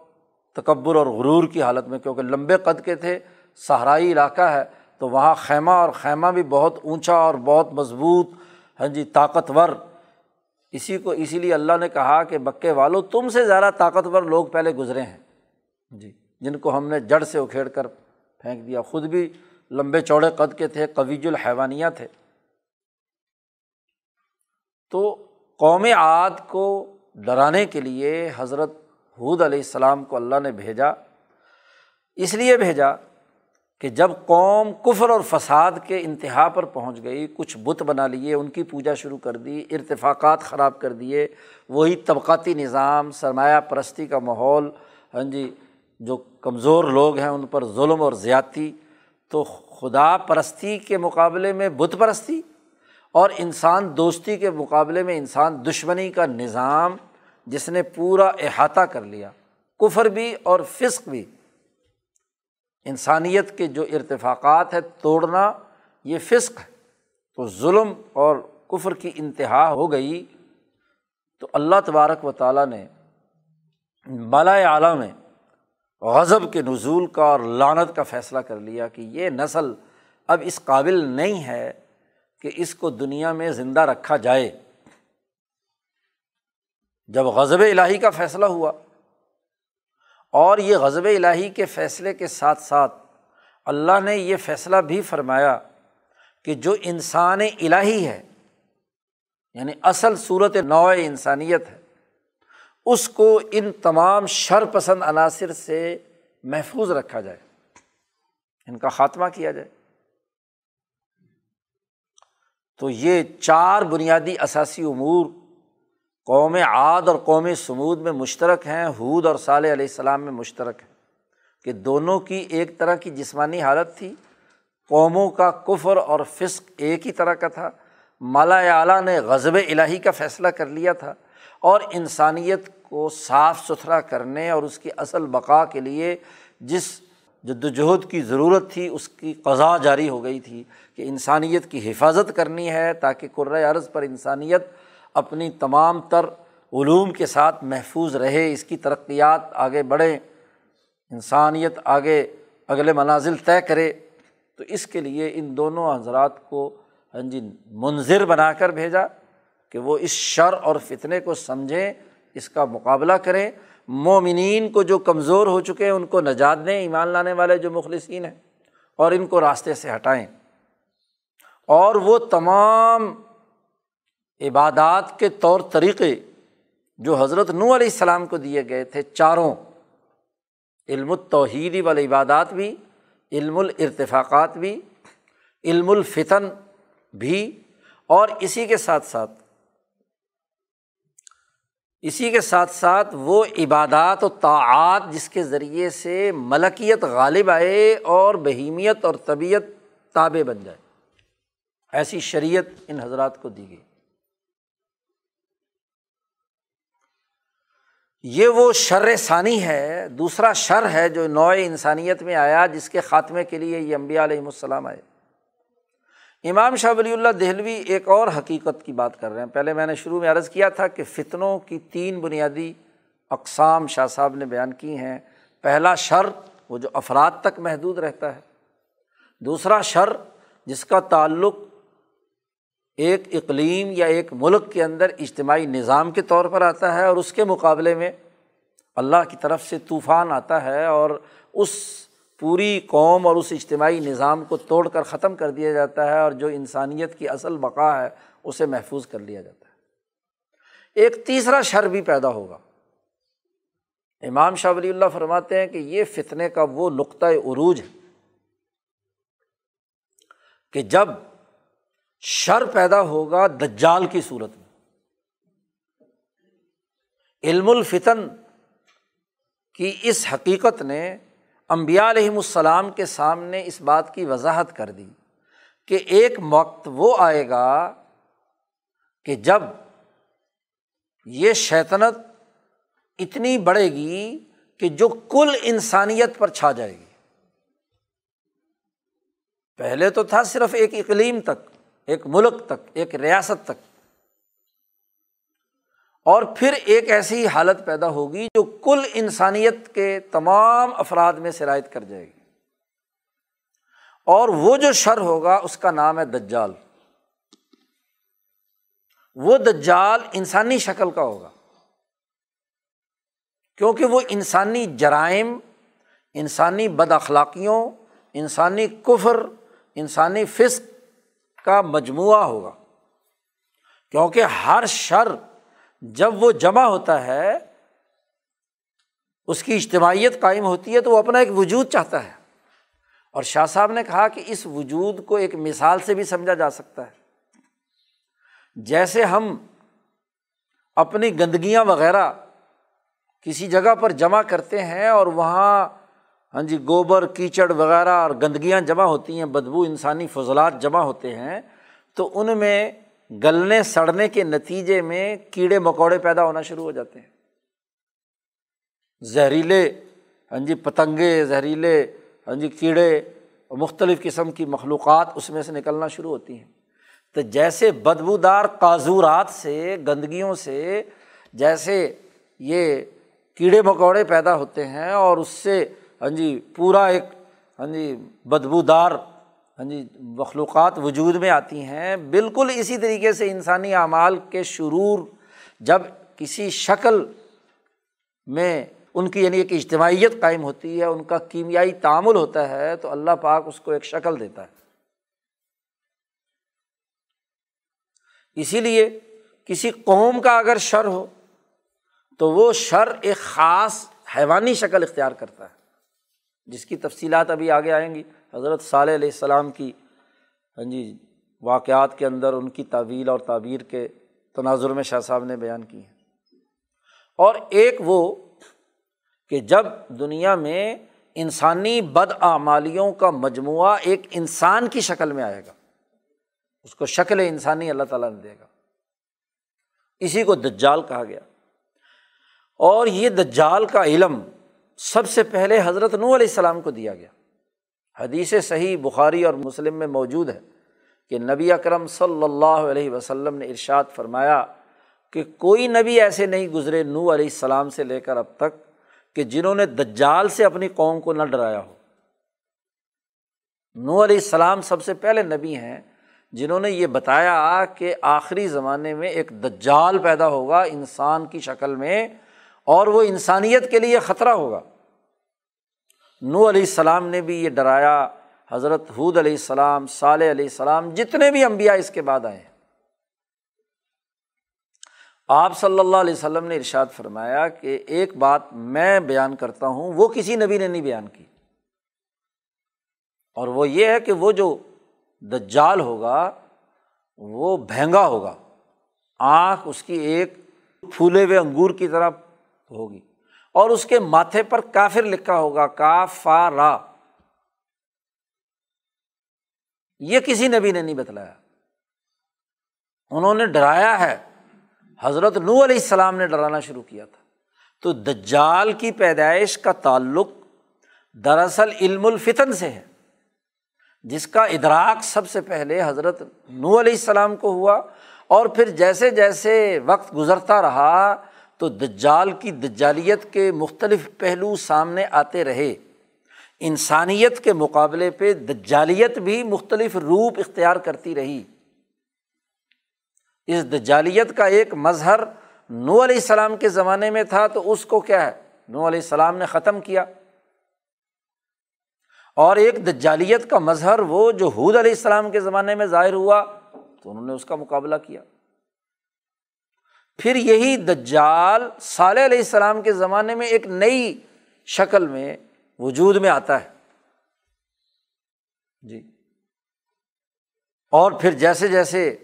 تکبر اور غرور کی حالت میں، کیونکہ لمبے قد کے تھے، صحرائی علاقہ ہے، تو وہاں خیمہ اور خیمہ بھی بہت اونچا اور بہت مضبوط ہاں جی طاقتور۔ اسی کو اسی لیے اللہ نے کہا کہ بکے والو، تم سے زیادہ طاقتور لوگ پہلے گزرے ہیں۔ جی جن کو ہم نے جڑ سے اکھیڑ کر پھینک دیا۔ خود بھی لمبے چوڑے قد کے تھے قویج الحیوانیہ تھے۔ تو قوم عاد کو ڈرانے کے لیے حضرت حود علیہ السلام کو اللہ نے بھیجا، اس لیے بھیجا کہ جب قوم کفر اور فساد کے انتہا پر پہنچ گئی، کچھ بت بنا لیے، ان کی پوجا شروع کر دی، ارتفاقات خراب کر دیے، وہی طبقاتی نظام، سرمایہ پرستی کا ماحول ہاں جی جو کمزور لوگ ہیں، ان پر ظلم اور زیادتی، تو خدا پرستی کے مقابلے میں بت پرستی اور انسان دوستی کے مقابلے میں انسان دشمنی کا نظام جس نے پورا احاطہ کر لیا، کفر بھی اور فسق بھی۔ انسانیت کے جو ارتفاقات ہے توڑنا، یہ فسق ہے۔ تو ظلم اور کفر کی انتہا ہو گئی۔ تو اللہ تبارک و تعالیٰ نے بالا اعلیٰ میں غضب کے نزول کا اور لانت کا فیصلہ کر لیا کہ یہ نسل اب اس قابل نہیں ہے کہ اس کو دنیا میں زندہ رکھا جائے۔ جب غضب الٰہی کا فیصلہ ہوا اور یہ غضب الٰہی کے فیصلے کے ساتھ ساتھ اللہ نے یہ فیصلہ بھی فرمایا کہ جو انسان الٰہی ہے یعنی اصل صورت نوع انسانیت ہے، اس کو ان تمام شر پسند عناصر سے محفوظ رکھا جائے، ان کا خاتمہ کیا جائے۔ تو یہ چار بنیادی اثاثی امور قوم عاد اور قوم سمود میں مشترک ہیں حود اور صالح علیہ السلام میں مشترک ہے کہ دونوں کی ایک طرح کی جسمانی حالت تھی، قوموں کا کفر اور فسق ایک ہی طرح کا تھا۔ مالا اعلیٰ نے غزب الہی کا فیصلہ کر لیا تھا اور انسانیت کو صاف ستھرا کرنے اور اس کی اصل بقا کے لیے جس جدوجہد کی ضرورت تھی، اس کی قضا جاری ہو گئی تھی کہ انسانیت کی حفاظت کرنی ہے تاکہ قرۂۂ عرض پر انسانیت اپنی تمام تر علوم کے ساتھ محفوظ رہے، اس کی ترقیات آگے بڑھیں، انسانیت آگے اگلے منازل طے کرے، تو اس کے لیے ان دونوں حضرات کو ہاں جی منظر بنا کر بھیجا کہ وہ اس شر اور فتنے کو سمجھیں، اس کا مقابلہ کریں۔ مومنین کو جو کمزور ہو چکے ہیں، ان کو نجات دیں، ایمان لانے والے جو مخلصین ہیں، اور ان کو راستے سے ہٹائیں۔ اور وہ تمام عبادات کے طور طریقے جو حضرت نو علیہ السلام کو دیے گئے تھے چاروں، علم التوحیدی والے عبادات بھی، علم الرتفاقات بھی، علم الفتن بھی، اور اسی کے ساتھ ساتھ، اسی کے ساتھ ساتھ وہ عبادات و طاعات جس کے ذریعے سے ملکیت غالب آئے اور بہیمیت اور طبیعت تابع بن جائے۔ ایسی شریعت ان حضرات کو دی گئی۔ یہ وہ شر ثانی ہے، دوسرا شر ہے جو نوع انسانیت میں آیا جس کے خاتمے کے لیے یہ امبیا علیہم السلام آئے۔ امام شاہ ولی اللہ دہلوی ایک اور حقیقت کی بات کر رہے ہیں۔ پہلے میں نے شروع میں عرض کیا تھا کہ فتنوں کی تین بنیادی اقسام شاہ صاحب نے بیان کی ہیں۔ پہلا شر، وہ جو افراد تک محدود رہتا ہے۔ دوسرا شر، جس کا تعلق ایک اقلیم یا ایک ملک کے اندر اجتماعی نظام کے طور پر آتا ہے اور اس کے مقابلے میں اللہ کی طرف سے طوفان آتا ہے اور اس پوری قوم اور اس اجتماعی نظام کو توڑ کر ختم کر دیا جاتا ہے اور جو انسانیت کی اصل بقا ہے اسے محفوظ کر لیا جاتا ہے۔ ایک تیسرا شر بھی پیدا ہوگا۔ امام شاہ ولی اللہ فرماتے ہیں کہ یہ فتنے کا وہ نقطۂ عروج ہے کہ جب شر پیدا ہوگا دجال کی صورت میں۔ علم الفتن کی اس حقیقت نے امبیا علیہم السلام کے سامنے اس بات کی وضاحت کر دی کہ ایک وقت وہ آئے گا کہ جب یہ شیطنت اتنی بڑھے گی کہ جو کل انسانیت پر چھا جائے گی۔ پہلے تو تھا صرف ایک اقلیم تک۔ ایک ملک تک، ایک ریاست تک۔ اور پھر ایک ایسی حالت پیدا ہوگی جو کل انسانیت کے تمام افراد میں شرائط کر جائے گی۔ اور وہ جو شر ہوگا، اس کا نام ہے دجال۔ وہ دجال انسانی شکل کا ہوگا۔ کیونکہ وہ انسانی جرائم، انسانی بد اخلاقیوں، انسانی کفر، انسانی فسق کا مجموعہ ہوگا۔ کیونکہ ہر شر جب وہ جمع ہوتا ہے، اس کی اجتماعیت قائم ہوتی ہے تو وہ اپنا ایک وجود چاہتا ہے۔ اور شاہ صاحب نے کہا کہ اس وجود کو ایک مثال سے بھی سمجھا جا سکتا ہے۔ جیسے ہم اپنی گندگیاں وغیرہ کسی جگہ پر جمع کرتے ہیں اور وہاں ہاں جی گوبر، کیچڑ وغیرہ اور گندگیاں جمع ہوتی ہیں، بدبو، انسانی فضلات جمع ہوتے ہیں، تو ان میں گلنے، سڑنے کے نتیجے میں کیڑے، مکوڑے پیدا ہونا شروع ہو جاتے ہیں۔ زہریلے ہاں جی پتنگے، زہریلے ہاں جی کیڑے، مختلف قسم کی مخلوقات اس میں سے نکلنا شروع ہوتی ہیں۔ تو جیسے بدبودار کاضورات سے، گندگیوں سے، جیسے یہ کیڑے، مکوڑے پیدا ہوتے ہیں اور اس سے ہاں جی پورا ایک ہاں جی بدبودار ہاں جی مخلوقات وجود میں آتی ہیں۔ بالکل اسی طریقے سے انسانی اعمال کے شرور جب کسی شکل میں ان کی یعنی ایک اجتماعیت قائم ہوتی ہے، ان کا کیمیائی تعامل ہوتا ہے، تو اللہ پاک اس کو ایک شکل دیتا ہے۔ اسی لیے کسی قوم کا اگر شر ہو، تو وہ شر ایک خاص حیوانی شکل اختیار کرتا ہے۔ جس کی تفصیلات ابھی آگے آئیں گی، حضرت صالح علیہ السلام کی ہاں جی واقعات کے اندر ان کی تعویل اور تعبیر کے تناظر میں شاہ صاحب نے بیان کی ہیں۔ اور ایک وہ کہ جب دنیا میں انسانی بدعمالیوں کا مجموعہ ایک انسان کی شکل میں آئے گا، اس کو شکل انسانی اللہ تعالیٰ نے دے گا۔ اسی کو دجال کہا گیا۔ اور یہ دجال کا علم سب سے پہلے حضرت نو علیہ السلام کو دیا گیا۔ حدیث صحیح بخاری اور مسلم میں موجود ہے کہ نبی اکرم صلی اللہ علیہ وسلم نے ارشاد فرمایا کہ کوئی نبی ایسے نہیں گزرے نو علیہ السلام سے لے کر اب تک کہ جنہوں نے دجال سے اپنی قوم کو نہ ڈرایا ہو۔ نو علیہ السلام سب سے پہلے نبی ہیں جنہوں نے یہ بتایا کہ آخری زمانے میں ایک دجال پیدا ہوگا انسان کی شکل میں اور وہ انسانیت کے لیے خطرہ ہوگا۔ نو علیہ السلام نے بھی یہ ڈرایا، حضرت حود علیہ السلام، صالح علیہ السلام، جتنے بھی امبیا اس کے بعد آئے آپ صلی اللہ علیہ وسلم نے ارشاد فرمایا کہ ایک بات میں بیان کرتا ہوں، وہ کسی نبی نے نہیں بیان کی۔ اور وہ یہ ہے کہ وہ جو دجال ہوگا، وہ بھینگا ہوگا۔ آنکھ اس کی ایک پھولے ہوئے انگور کی طرح ہوگی۔ اور اس کے ماتھے پر کافر لکھا ہوگا کا فا را یہ کسی نبی نے نہیں بتلایا۔ انہوں نے ڈرایا ہے۔ حضرت نو علیہ السلام نے ڈرانا شروع کیا تھا۔ تو دجال کی پیدائش کا تعلق دراصل علم الفتن سے ہے۔ جس کا ادراک سب سے پہلے حضرت نو علیہ السلام کو ہوا اور پھر جیسے جیسے وقت گزرتا رہا تو دجال کی دجالیت کے مختلف پہلو سامنے آتے رہے۔ انسانیت کے مقابلے پہ دجالیت بھی مختلف روپ اختیار کرتی رہی۔ اس دجالیت کا ایک مظہر نو علیہ السلام کے زمانے میں تھا تو اس کو کیا ہے؟ نو علیہ السلام نے ختم کیا۔ اور ایک دجالیت کا مظہر وہ جو حود علیہ السلام کے زمانے میں ظاہر ہوا تو انہوں نے اس کا مقابلہ کیا۔ پھر یہی دجال صالح علیہ السلام کے زمانے میں ایک نئی شکل میں وجود میں آتا ہے۔ جی۔ اور پھر جیسے جیسے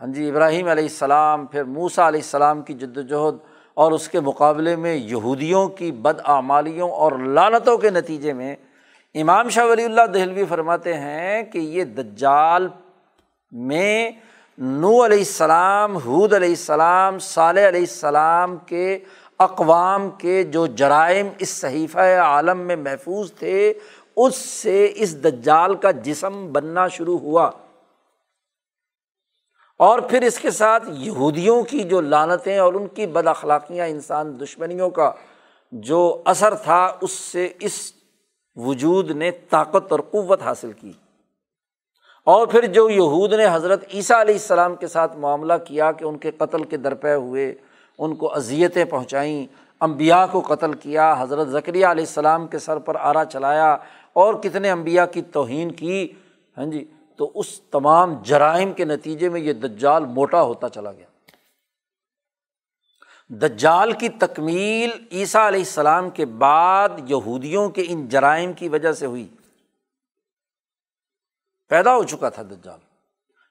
ہاں جی ابراہیم علیہ السلام، پھر موسا علیہ السلام کی جد وجہد اور اس کے مقابلے میں یہودیوں کی بد آمالیوں اور لانتوں کے نتیجے میں امام شاہ ولی اللہ دہلوی فرماتے ہیں کہ یہ دجال میں نو علیہ السلام حود علیہ السلام، صالح علیہ السلام کے اقوام کے جو جرائم اس صحیفہ عالم میں محفوظ تھے، اس سے اس دجال کا جسم بننا شروع ہوا۔ اور پھر اس کے ساتھ یہودیوں کی جو لانتیں اور ان کی بد اخلاقیاں، انسان دشمنیوں کا جو اثر تھا، اس سے اس وجود نے طاقت اور قوت حاصل کی۔ اور پھر جو یہود نے حضرت عیسیٰ علیہ السلام کے ساتھ معاملہ کیا کہ ان کے قتل کے درپے ہوئے، ان کو اذیتیں پہنچائیں امبیا کو قتل کیا، حضرت ذکریہ علیہ السلام کے سر پر آرا چلایا اور کتنے امبیا کی توہین کی ہاں جی تو اس تمام جرائم کے نتیجے میں یہ دجال موٹا ہوتا چلا گیا۔ دجال کی تکمیل عیسیٰ علیہ السلام کے بعد یہودیوں کے ان جرائم کی وجہ سے ہوئی۔ پیدا ہو چکا تھا دجال۔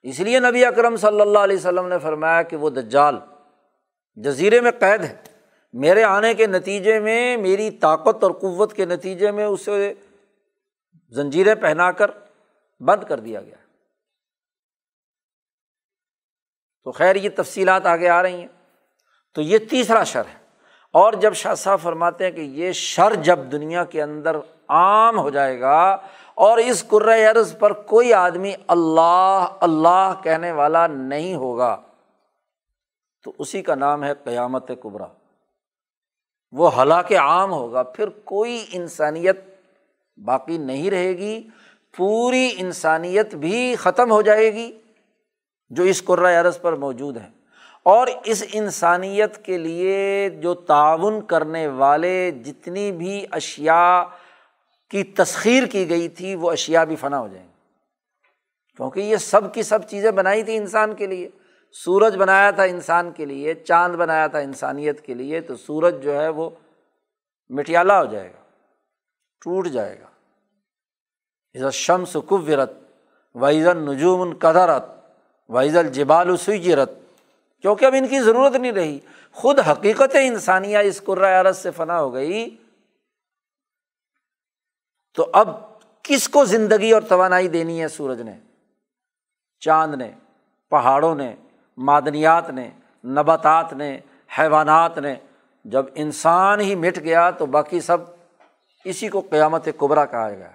اس لیے نبی اکرم صلی اللہ علیہ وسلم نے فرمایا کہ وہ دجال جزیرے میں قید ہے۔ میرے آنے کے نتیجے میں، میری طاقت اور قوت کے نتیجے میں اسے زنجیریں پہنا کر بند کر دیا گیا۔ تو خیر، یہ تفصیلات آگے آ رہی ہیں۔ تو یہ تیسرا شر ہے۔ اور جب شاہ صاحب فرماتے ہیں کہ یہ شر جب دنیا کے اندر عام ہو جائے گا اور اس عرض پر کوئی آدمی اللہ اللہ کہنے والا نہیں ہوگا۔ تو اسی کا نام ہے قیامت کبرا۔ وہ ہلاک عام ہوگا، پھر کوئی انسانیت باقی نہیں رہے گی، پوری انسانیت بھی ختم ہو جائے گی جو اس عرض پر موجود ہے اور اس انسانیت کے لیے جو تعاون کرنے والے جتنی بھی اشیا کی تسخیر کی گئی تھی، وہ اشیا بھی فنا ہو جائیں گی کیونکہ یہ سب کی سب چیزیں بنائی تھی انسان کے لیے۔ سورج بنایا تھا انسان کے لیے، چاند بنایا تھا انسانیت کے لیے، تو سورج جو ہے وہ مٹیالہ ہو جائے گا، ٹوٹ جائے گا۔ عزت شمس کبرت وائزل نجوم قدرت وائزل جبال سیجرت کیونکہ اب ان کی ضرورت نہیں رہی۔ خود حقیقت انسانیہ اس عرض سے فنا ہو گئی۔ تو اب کس کو زندگی اور توانائی دینی ہے سورج نے؟ چاند نے، پہاڑوں نے، معدنیات نے، نباتات نے، حیوانات نے۔ جب انسان ہی مٹ گیا تو باقی سب اسی کو قیامت قبرا کہا گیا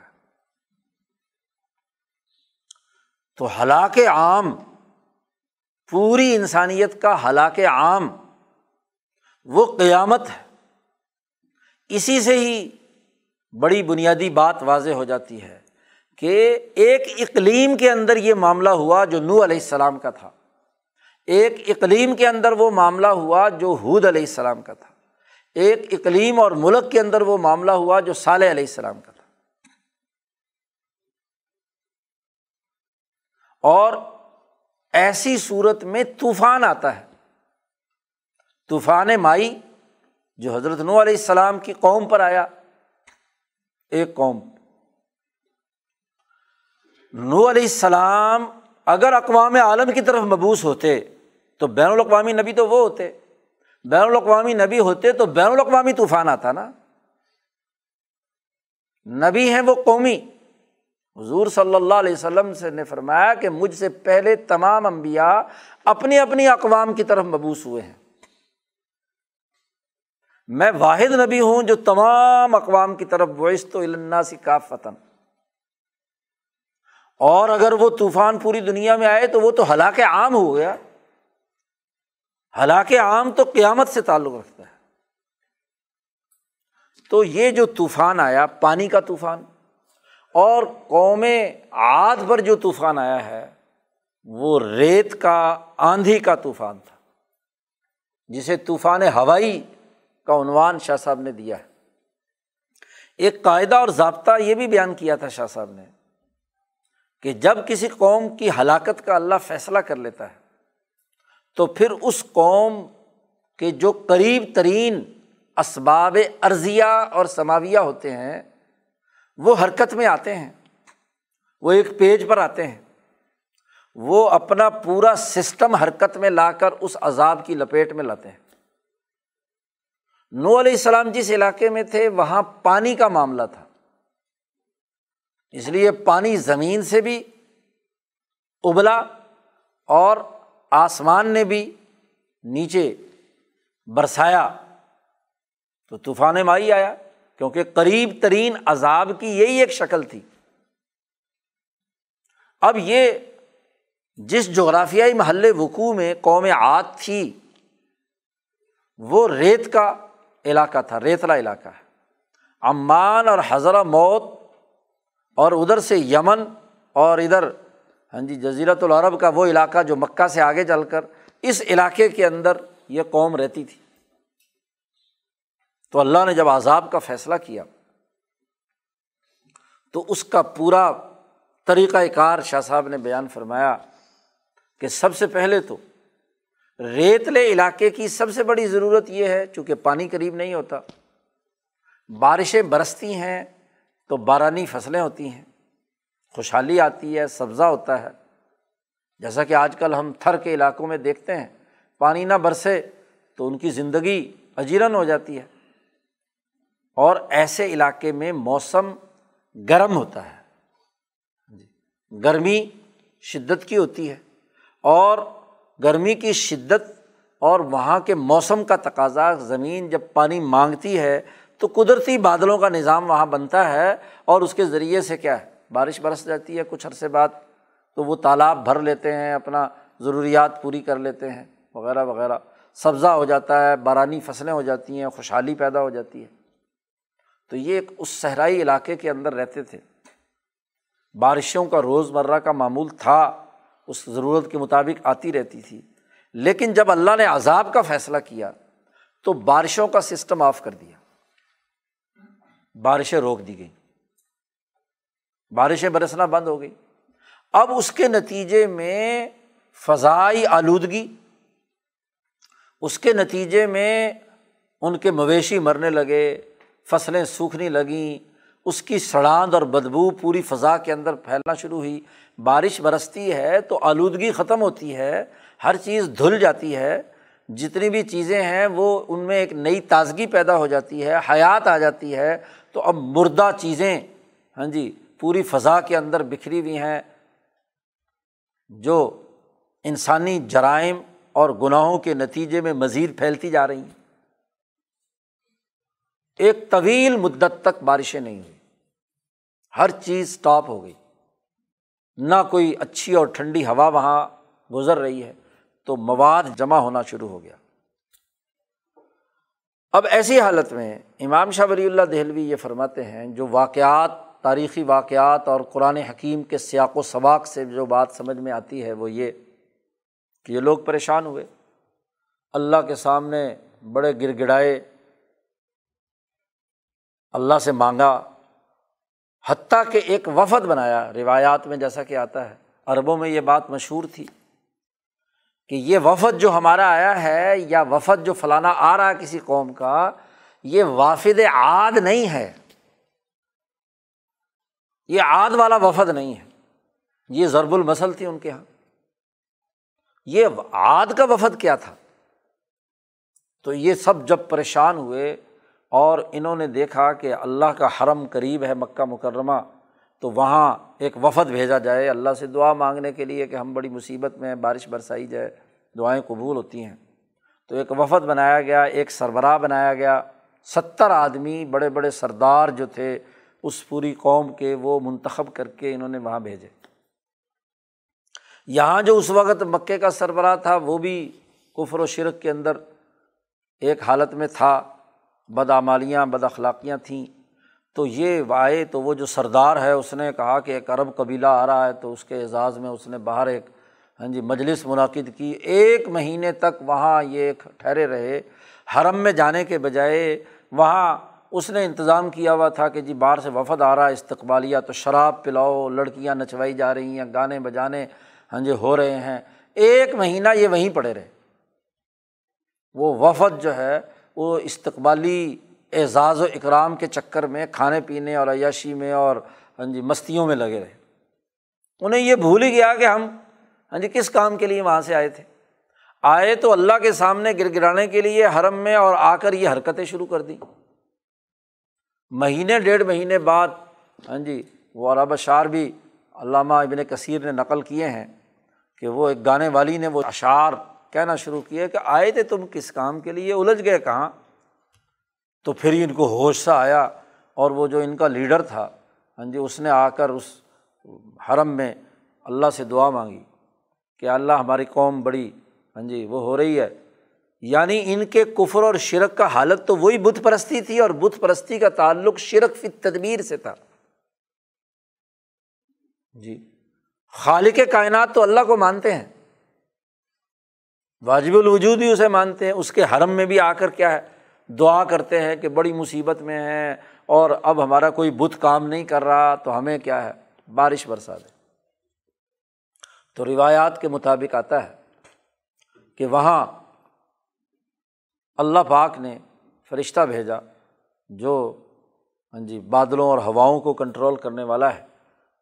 تو ہلاک عام، پوری انسانیت کا ہلاک عام، وہ قیامت ہے۔ اسی سے ہی بڑی بنیادی بات واضح ہو جاتی ہے کہ ایک اقلیم کے اندر یہ معاملہ ہوا جو نو علیہ السلام کا تھا۔ ایک اقلیم کے اندر وہ معاملہ ہوا جو حود علیہ السلام کا تھا۔ ایک اقلیم اور ملک کے اندر وہ معاملہ ہوا جو صالح علیہ السلام کا تھا۔ اور ایسی صورت میں طوفان آتا ہے۔ طوفان مائی جو حضرت نو علیہ السلام کی قوم پر آیا۔ ایک قوم۔ نو علیہ السلام اگر اقوام عالم کی طرف مبوس ہوتے تو بین الاقوامی نبی تو وہ ہوتے۔ بین الاقوامی نبی ہوتے تو بین الاقوامی طوفان آتا نا۔ نبی ہیں وہ قومی۔ حضور صلی اللہ علیہ وسلم سے نے فرمایا کہ مجھ سے پہلے تمام امبیا اپنی اپنی اقوام کی طرف مبوس ہوئے ہیں۔ میں واحد نبی ہوں جو تمام اقوام کی طرف ویس تو سی کا فتن اور اگر وہ طوفان پوری دنیا میں آئے تو وہ تو ہلاک عام ہو گیا۔ ہلاک عام تو قیامت سے تعلق رکھتا ہے۔ تو یہ جو طوفان آیا، پانی کا طوفان، اور قوم آد پر جو طوفان آیا ہے، وہ ریت کا، آندھی کا طوفان تھا۔ جسے طوفان ہوائی کا عنوان شاہ صاحب نے دیا ہے۔ ایک قاعدہ اور ضابطہ یہ بھی بیان کیا تھا شاہ صاحب نے کہ جب کسی قوم کی ہلاکت کا اللہ فیصلہ کر لیتا ہے، تو پھر اس قوم کے جو قریب ترین اسباب ارضیہ اور سماویہ ہوتے ہیں، وہ حرکت میں آتے ہیں۔ وہ ایک پیج پر آتے ہیں۔ وہ اپنا پورا سسٹم حرکت میں لا کر اس عذاب کی لپیٹ میں لاتے ہیں۔ نو علیہ السلام جس علاقے میں تھے، وہاں پانی کا معاملہ تھا۔ اس لیے پانی زمین سے بھی ابلا اور آسمان نے بھی نیچے برسایا۔ تو طوفان مائی آیا، کیونکہ قریب ترین عذاب کی یہی ایک شکل تھی۔ اب یہ جس جغرافیائی محلے وقوع میں قوم عاد تھی، وہ ریت کا علاقہ تھا، ریتلا علاقہ ہے۔ عمان اور حضرت موت اور ادھر سے یمن اور ادھر ہاں جی جزیرت العرب کا وہ علاقہ جو مکہ سے آگے چل کر اس علاقے کے اندر یہ قوم رہتی تھی۔ تو اللہ نے جب عذاب کا فیصلہ کیا، تو اس کا پورا طریقۂ کار شاہ صاحب نے بیان فرمایا کہ سب سے پہلے تو ریتلے علاقے کی سب سے بڑی ضرورت یہ ہے، چونکہ پانی قریب نہیں ہوتا۔ بارشیں برستی ہیں تو بارانی فصلیں ہوتی ہیں۔ خوشحالی آتی ہے، سبزہ ہوتا ہے۔ جیسا کہ آج کل ہم تھر کے علاقوں میں دیکھتے ہیں، پانی نہ برسے تو ان کی زندگی اجیرن ہو جاتی ہے۔ اور ایسے علاقے میں موسم گرم ہوتا ہے۔ جی گرمی شدت کی ہوتی ہے۔ اور گرمی کی شدت اور وہاں کے موسم کا تقاضا، زمین جب پانی مانگتی ہے تو قدرتی بادلوں کا نظام وہاں بنتا ہے اور اس کے ذریعے سے کیا ہے؟ بارش برس جاتی ہے کچھ عرصے بعد تو وہ تالاب بھر لیتے ہیں، اپنا ضروریات پوری کر لیتے ہیں، وغیرہ وغیرہ۔ سبزہ ہو جاتا ہے، بارانی فصلیں ہو جاتی ہیں، خوشحالی پیدا ہو جاتی ہے۔ تو یہ ایک اس صحرائی علاقے کے اندر رہتے تھے۔ بارشوں کا روز مرہ کا معمول تھا۔ اس ضرورت کے مطابق آتی رہتی تھی۔ لیکن جب اللہ نے عذاب کا فیصلہ کیا، تو بارشوں کا سسٹم آف کر دیا۔ بارشیں روک دی گئیں۔ بارشیں برسنا بند ہو گئی اب اس کے نتیجے میں فضائی آلودگی، اس کے نتیجے میں ان کے مویشی مرنے لگے، فصلیں سوکھنے لگیں اس کی سڑاند اور بدبو پوری فضا کے اندر پھیلنا شروع ہوئی۔ بارش برستی ہے تو آلودگی ختم ہوتی ہے، ہر چیز دھل جاتی ہے۔ جتنی بھی چیزیں ہیں وہ ان میں ایک نئی تازگی پیدا ہو جاتی ہے، حیات آ جاتی ہے۔ تو اب مردہ چیزیں ہاں جی پوری فضا کے اندر بکھری ہوئی ہیں۔ جو انسانی جرائم اور گناہوں کے نتیجے میں مزید پھیلتی جا رہی ہیں۔ ایک طویل مدت تک بارشیں نہیں ہوئی۔ ہر چیز اسٹاپ ہو گئی۔ نہ کوئی اچھی اور ٹھنڈی ہوا وہاں گزر رہی ہے، تو مواد جمع ہونا شروع ہو گیا۔ اب ایسی حالت میں امام شاہ ولی اللہ دہلوی یہ فرماتے ہیں، جو واقعات، تاریخی واقعات اور قرآن حکیم کے سیاق و سباق سے جو بات سمجھ میں آتی ہے، وہ یہ کہ یہ لوگ پریشان ہوئے۔ اللہ کے سامنے بڑے گر گڑائے اللہ سے مانگا۔ حتیٰ کہ ایک وفد بنایا، روایات میں جیسا کہ آتا ہے، عربوں میں یہ بات مشہور تھی کہ یہ وفد جو ہمارا آیا ہے یا وفد جو فلانا آ رہا ہے کسی قوم کا، یہ وافد عاد نہیں ہے۔ یہ عاد والا وفد نہیں ہے۔ یہ ضرب المسل تھی ان کے یہاں یہ عاد کا وفد کیا تھا؟ تو یہ سب جب پریشان ہوئے اور انہوں نے دیکھا کہ اللہ کا حرم قریب ہے مکہ مکرمہ، تو وہاں ایک وفد بھیجا جائے۔ اللہ سے دعا مانگنے کے لیے کہ ہم بڑی مصیبت میں بارش برسائی جائے، دعائیں قبول ہوتی ہیں۔ تو ایک وفد بنایا گیا، ایک سربراہ بنایا گیا۔ ستر آدمی، بڑے بڑے سردار جو تھے، اس پوری قوم کے وہ منتخب کر کے انہوں نے وہاں بھیجے۔ یہاں جو اس وقت مکے کا سربراہ تھا، وہ بھی کفر و شرک کے اندر ایک حالت میں تھا۔ بدعمالیاں بد اخلاقیاں تھیں۔ تو یہ آئے تو وہ جو سردار ہے، اس نے کہا کہ ایک عرب قبیلہ آ رہا ہے، تو اس کے اعزاز میں اس نے باہر ایک ہاں جی مجلس منعقد کی۔ ایک مہینے تک وہاں یہ ٹھہرے رہے۔ حرم میں جانے کے بجائے وہاں اس نے انتظام کیا ہوا تھا کہ جی باہر سے وفد آ رہا ہے، استقبالیہ، تو شراب پلاؤ، لڑکیاں نچوائی جا رہی ہیں، گانے بجانے ہاں جی ہو رہے ہیں۔ ایک مہینہ یہ وہیں پڑے رہے۔ وہ وفد جو ہے وہ استقبالی اعزاز و اکرام کے چکر میں کھانے پینے اور عیاشی میں اور ہاں جی مستیوں میں لگے رہے۔ انہیں یہ بھول ہی گیا کہ ہم ہاں جی کس کام کے لیے وہاں سے آئے تھے۔ آئے تو اللہ کے سامنے گر گرانے کے لیے حرم میں اور آ کر یہ حرکتیں شروع کر دیں۔ مہینے، ڈیڑھ مہینے بعد ہاں جی وہ عرب اشعار بھی علامہ ابن کثیر نے نقل کیے ہیں کہ وہ ایک گانے والی نے وہ اشعار کہنا شروع کیے کہ آئے تھے تم کس کام کے لیے؟ الجھ گئے کہاں؟ تو پھر ہی ان کو ہوش سا آیا اور وہ جو ان کا لیڈر تھا ہاں جی اس نے آ کر اس حرم میں اللہ سے دعا مانگی کہ اللہ ہماری قوم بڑی ہاں جی وہ ہو رہی ہے۔ یعنی ان کے کفر اور شرک کا حالت تو وہی بت پرستی تھی اور بت پرستی کا تعلق شرک فی تدبیر سے تھا۔ جی خالق کائنات تو اللہ کو مانتے ہیں۔ واجب الوجود ہی اسے مانتے ہیں۔ اس کے حرم میں بھی آ کر کیا ہے؟ دعا کرتے ہیں کہ بڑی مصیبت میں ہیں اور اب ہمارا کوئی بت کام نہیں کر رہا تو ہمیں کیا ہے؟ بارش برسا دے تو روایات کے مطابق آتا ہے کہ وہاں اللہ پاک نے فرشتہ بھیجا جو ہاں جی بادلوں اور ہواؤں کو کنٹرول کرنے والا ہے۔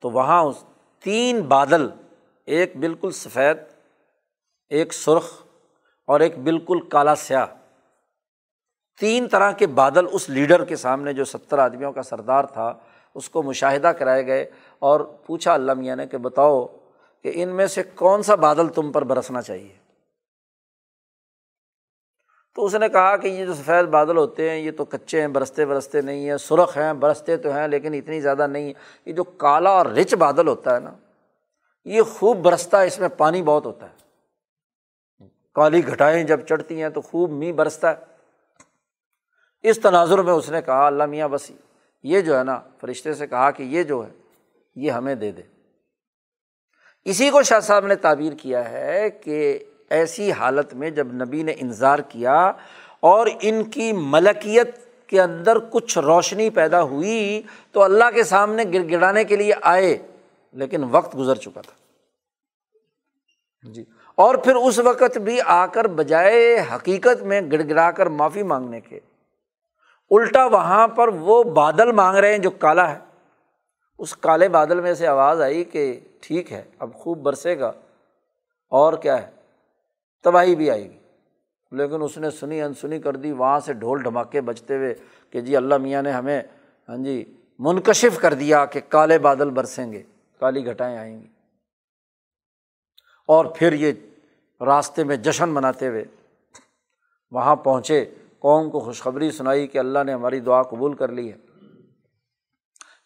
تو وہاں اس تین بادل، ایک بالکل سفید ایک سرخ اور ایک بالکل کالا سیاہ۔ تین طرح کے بادل اس لیڈر کے سامنے جو ستر آدمیوں کا سردار تھا، اس کو مشاہدہ کرائے گئے اور پوچھا اللہ میاں نے کہ بتاؤ کہ ان میں سے کون سا بادل تم پر برسنا چاہیے؟ تو اس نے کہا کہ یہ جو سفید بادل ہوتے ہیں، یہ تو کچے ہیں، برستے برستے نہیں ہیں، سرخ ہیں، برستے تو ہیں، لیکن اتنی زیادہ نہیں یہ جو کالا اور رچ بادل ہوتا ہے نا، یہ خوب برستا ہے، اس میں پانی بہت ہوتا ہے۔ کالی گھٹائیں جب چڑھتی ہیں تو خوب می برستا ہے۔ اس تناظر میں اس نے کہا، اللہ میاں بس یہ جو ہے نا، فرشتے سے کہا کہ یہ جو ہے، یہ ہمیں دے دے۔ اسی کو شاہ صاحب نے تعبیر کیا ہے کہ ایسی حالت میں جب نبی نے انظار کیا اور ان کی ملکیت کے اندر کچھ روشنی پیدا ہوئی تو اللہ کے سامنے گر گڑانے کے لیے آئے، لیکن وقت گزر چکا تھا۔ جی۔ اور پھر اس وقت بھی آ کر بجائے حقیقت میں گڑ گڑا کر معافی مانگنے کے۔ الٹا وہاں پر وہ بادل مانگ رہے ہیں جو کالا ہے۔ اس کالے بادل میں سے آواز آئی کہ ٹھیک ہے، اب خوب برسے گا۔ اور کیا ہے؟ تباہی بھی آئے گی۔ لیکن اس نے سنی انسنی کر دی، وہاں سے ڈھول ڈھماکے بجتے ہوئے کہ جی اللہ میاں نے ہمیں ہاں جی منکشف کر دیا کہ کالے بادل برسیں گے، کالی گھٹائیں آئیں گی۔ اور پھر یہ راستے میں جشن مناتے ہوئے وہاں پہنچے، قوم کو خوشخبری سنائی کہ اللہ نے ہماری دعا قبول کر لی ہے۔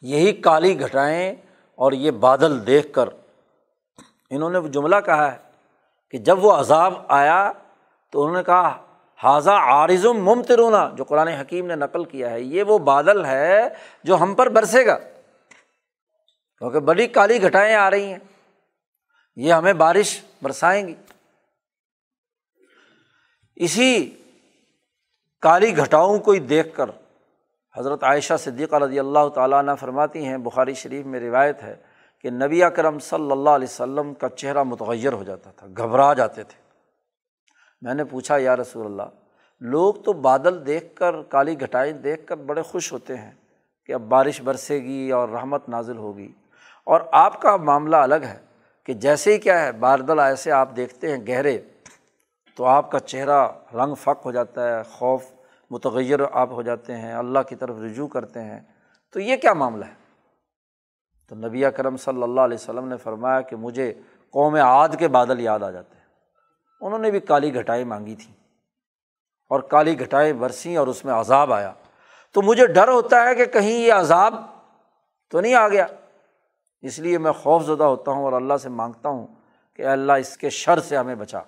یہی کالی گھٹائیں اور یہ بادل دیکھ کر انہوں نے وہ جملہ کہا ہے کہ جب وہ عذاب آیا تو انہوں نے کہا حاضہ عارضم ممترونا جو قرآن حکیم نے نقل کیا ہے۔ یہ وہ بادل ہے جو ہم پر برسے گا۔ کیونکہ بڑی کالی گھٹائیں آ رہی ہیں۔ یہ ہمیں بارش برسائیں گی۔ اسی کالی گھٹاؤں کو ہی دیکھ کر حضرت عائشہ صدیقہ رضی اللہ تعالیٰ عنہ فرماتی ہیں، بخاری شریف میں روایت ہے کہ نبی کرم صلی اللہ علیہ وسلم کا چہرہ متغیر ہو جاتا تھا، گھبرا جاتے تھے۔ میں نے پوچھا، یا رسول اللہ، لوگ تو بادل دیکھ کر، کالی گھٹائی دیکھ کر بڑے خوش ہوتے ہیں کہ اب بارش برسے گی اور رحمت نازل ہوگی۔ اور آپ کا معاملہ الگ ہے کہ جیسے ہی کیا ہے بادل ایسے آپ دیکھتے ہیں گہرے تو آپ کا چہرہ رنگ فق ہو جاتا ہے، خوف متغیر آپ ہو جاتے ہیں، اللہ کی طرف رجوع کرتے ہیں۔ تو یہ کیا معاملہ ہے؟ تو نبی کرم صلی اللہ علیہ وسلم نے فرمایا کہ مجھے قوم عاد کے بادل یاد آ جاتے ہیں۔ انہوں نے بھی کالی گھٹائیں مانگی تھیں اور کالی گھٹائیں برسیں اور اس میں عذاب آیا۔ تو مجھے ڈر ہوتا ہے کہ کہیں یہ عذاب تو نہیں آ گیا۔ اس لیے میں خوف زدہ ہوتا ہوں اور اللہ سے مانگتا ہوں کہ اللہ اس کے شر سے ہمیں بچا۔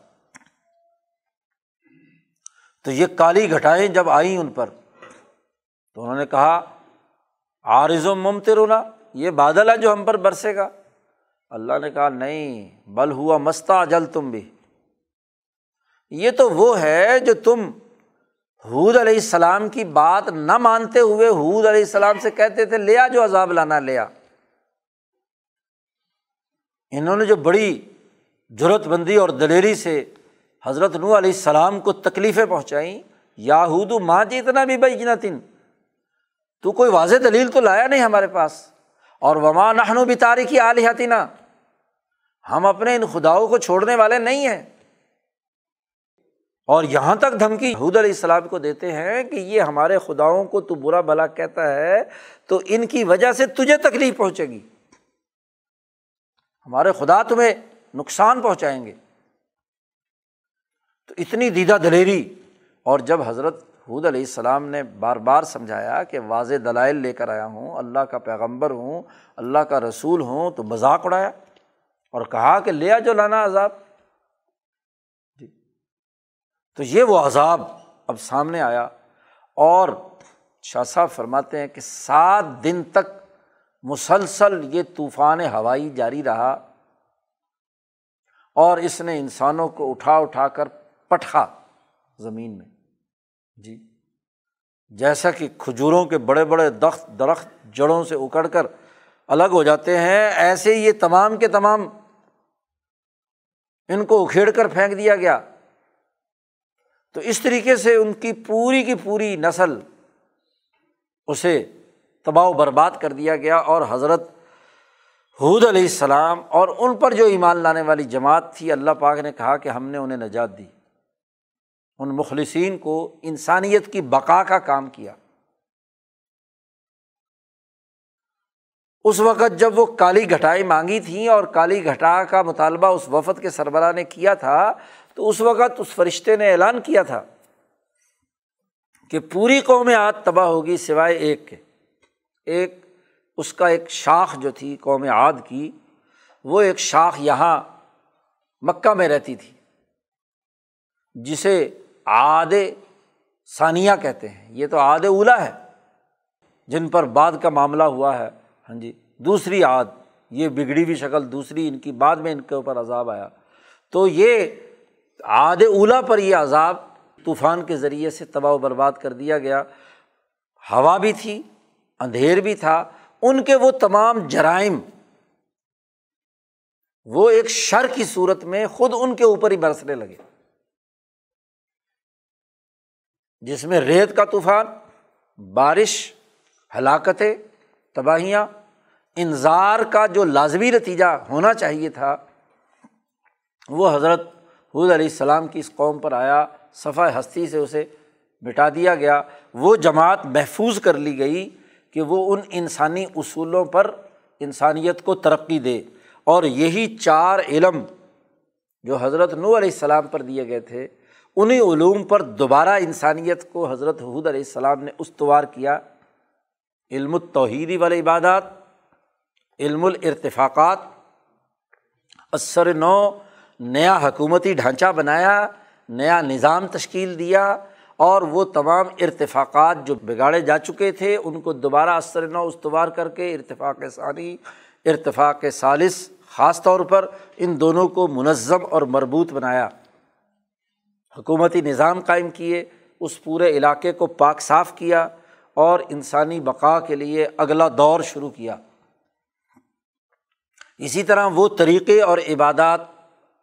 تو یہ کالی گھٹائیں جب آئیں ان پر، تو انہوں نے کہا عارض و ممترونا یہ بادل ہے جو ہم پر برسے گا۔ اللہ نے کہا، نہیں، بل ہوا مستا جل تم بھی۔ یہ تو وہ ہے جو تم حود علیہ السلام کی بات نہ مانتے ہوئے حود علیہ السلام سے کہتے تھے لیا جو عذاب لانا لیا انہوں نے جو بڑی ضرورت بندی اور دلیری سے حضرت نو علیہ السلام کو تکلیفیں پہنچائیں یاہود ماں جی اتنا بھی بھائی جنا تن تو کوئی واضح دلیل تو لایا نہیں ہمارے پاس۔ اور وما نہنو بھی تاریخی علیحتی نا ہم اپنے ان خداؤں کو چھوڑنے والے نہیں ہیں۔ اور یہاں تک دھمکی حود علیہ السلام کو دیتے ہیں کہ یہ ہمارے خداؤں کو تو برا بلا کہتا ہے، تو ان کی وجہ سے تجھے تکلیف پہنچے گی۔ ہمارے خدا تمہیں نقصان پہنچائیں گے۔ تو اتنی دیدہ دلیری۔ اور جب حضرت حود علیہ السلام نے بار بار سمجھایا کہ واضح دلائل لے کر آیا ہوں، اللہ کا پیغمبر ہوں، اللہ کا رسول ہوں، تو مذاق اڑایا اور کہا کہ لیا جو لانا عذاب۔ جی۔ تو یہ وہ عذاب اب سامنے آیا اور شاہ صاحب فرماتے ہیں کہ سات دن تک مسلسل یہ طوفان ہوائی جاری رہا اور اس نے انسانوں کو اٹھا اٹھا کر پٹھا زمین میں۔ جی۔ جیسا کہ کھجوروں کے بڑے بڑے دخت درخت جڑوں سے اکڑ کر الگ ہو جاتے ہیں، ایسے یہ تمام کے تمام ان کو اکھیڑ کر پھینک دیا گیا۔ تو اس طریقے سے ان کی پوری کی پوری نسل اسے تباہ و برباد کر دیا گیا اور حضرت حود علیہ السلام اور ان پر جو ایمان لانے والی جماعت تھی، اللہ پاک نے کہا کہ ہم نے انہیں نجات دی۔ ان مخلصین کو انسانیت کی بقا کا کام کیا۔ اس وقت جب وہ کالی گھٹائی مانگی تھیں اور کالی گھٹا کا مطالبہ اس وفد کے سربراہ نے کیا تھا، تو اس وقت اس فرشتے نے اعلان کیا تھا کہ پوری قوم عاد تباہ ہوگی سوائے ایک کے۔ ایک، اس کا ایک شاخ جو تھی قوم عاد کی، وہ ایک شاخ یہاں مکہ میں رہتی تھی، جسے آد ثانیہ کہتے ہیں۔ یہ تو آد اولا ہے۔ جن پر بعد کا معاملہ ہوا ہے۔ ہاں جی دوسری آد، یہ بگڑی ہوئی شکل، دوسری ان کی بعد میں ان کے اوپر عذاب آیا۔ تو یہ آد اولا پر یہ عذاب طوفان کے ذریعے سے تباہ و برباد کر دیا گیا۔ ہوا بھی تھی، اندھیر بھی تھا۔ ان کے وہ تمام جرائم، وہ ایک شر کی صورت میں خود ان کے اوپر ہی برسنے لگے۔ جس میں ریت کا طوفان، بارش، ہلاکتیں، تباہیاں انظار کا جو لازمی نتیجہ ہونا چاہیے تھا، وہ حضرت حود علیہ السلام کی اس قوم پر آیا، صفحہ ہستی سے اسے مٹا دیا گیا، وہ جماعت محفوظ کر لی گئی کہ وہ ان انسانی اصولوں پر انسانیت کو ترقی دے۔ اور یہی چار علم جو حضرت نو علیہ السلام پر دیے گئے تھے انہیں علوم پر دوبارہ انسانیت کو حضرت حود علیہ السلام نے استوار کیا۔ علم التوحیدی والے عبادات علم الرتفاقات اثر نو، نیا حکومتی ڈھانچہ بنایا، نیا نظام تشکیل دیا اور وہ تمام ارتفاقات جو بگاڑے جا چکے تھے، ان کو دوبارہ اثر نو استوار کر کے ارتفاق ثانی، ارتفاق ثالث، خاص طور پر ان دونوں کو منظم اور مربوط بنایا۔ حکومتی نظام قائم کیے، اس پورے علاقے کو پاک صاف کیا اور انسانی بقا کے لیے اگلا دور شروع کیا۔ اسی طرح وہ طریقے اور عبادات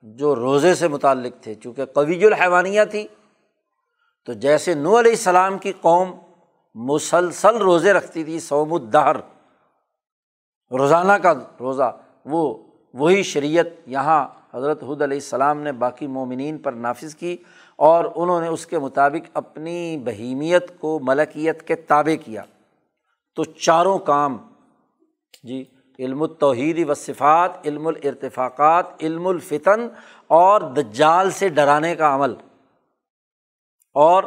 جو روزے سے متعلق تھے، چونکہ قویج الحوانیہ تھی، تو جیسے نو علیہ السلام کی قوم مسلسل روزے رکھتی تھی سوم الدہر، روزانہ کا روزہ، وہ وہی شریعت یہاں حضرت حد علیہ السلام نے باقی مومنین پر نافذ کی۔ اور انہوں نے اس کے مطابق اپنی بہیمیت کو ملکیت کے تابع کیا۔ تو چاروں کام جی علم التوحید و صفات، علم الرتفاقات علم الفتن اور دجال سے ڈرانے کا عمل۔ اور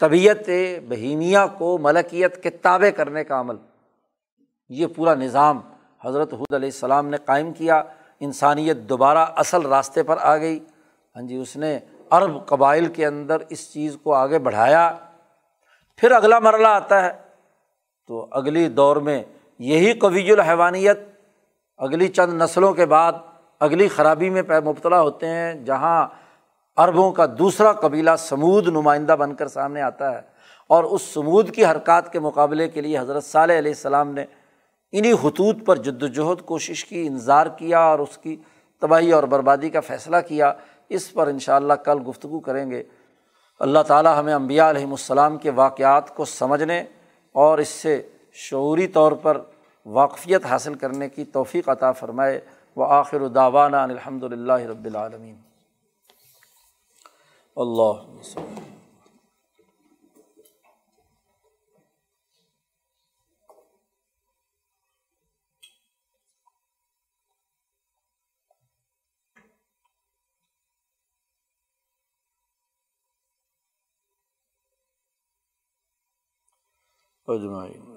طبیعت بہیمیا کو ملکیت کے تابع کرنے کا عمل۔ یہ پورا نظام حضرت حد علیہ السلام نے قائم کیا۔ انسانیت دوبارہ اصل راستے پر آ گئی۔ ہاں جی اس نے عرب قبائل کے اندر اس چیز کو آگے بڑھایا۔ پھر اگلا مرحلہ آتا ہے۔ تو اگلی دور میں یہی قویج الحیوانیت۔ اگلی چند نسلوں کے بعد اگلی خرابی میں مبتلا ہوتے ہیں، جہاں عربوں کا دوسرا قبیلہ سمود نمائندہ بن کر سامنے آتا ہے۔ اور اس سمود کی حرکات کے مقابلے کے لیے حضرت صالح علیہ السلام نے انہیں خطوط پر جد وجہد کوشش کی انظار کیا اور اس کی تباہی اور بربادی کا فیصلہ کیا۔ اس پر ان شاء اللہ کل گفتگو کریں گے۔ اللہ تعالیٰ ہمیں امبیا علیہم السلام کے واقعات کو سمجھنے اور اس سے شعوری طور پر واقفیت حاصل کرنے کی توفیق عطا فرمائے۔ وہ آخر داوانہ الحمد للہ رب العالمین۔ اللہ اجمعین۔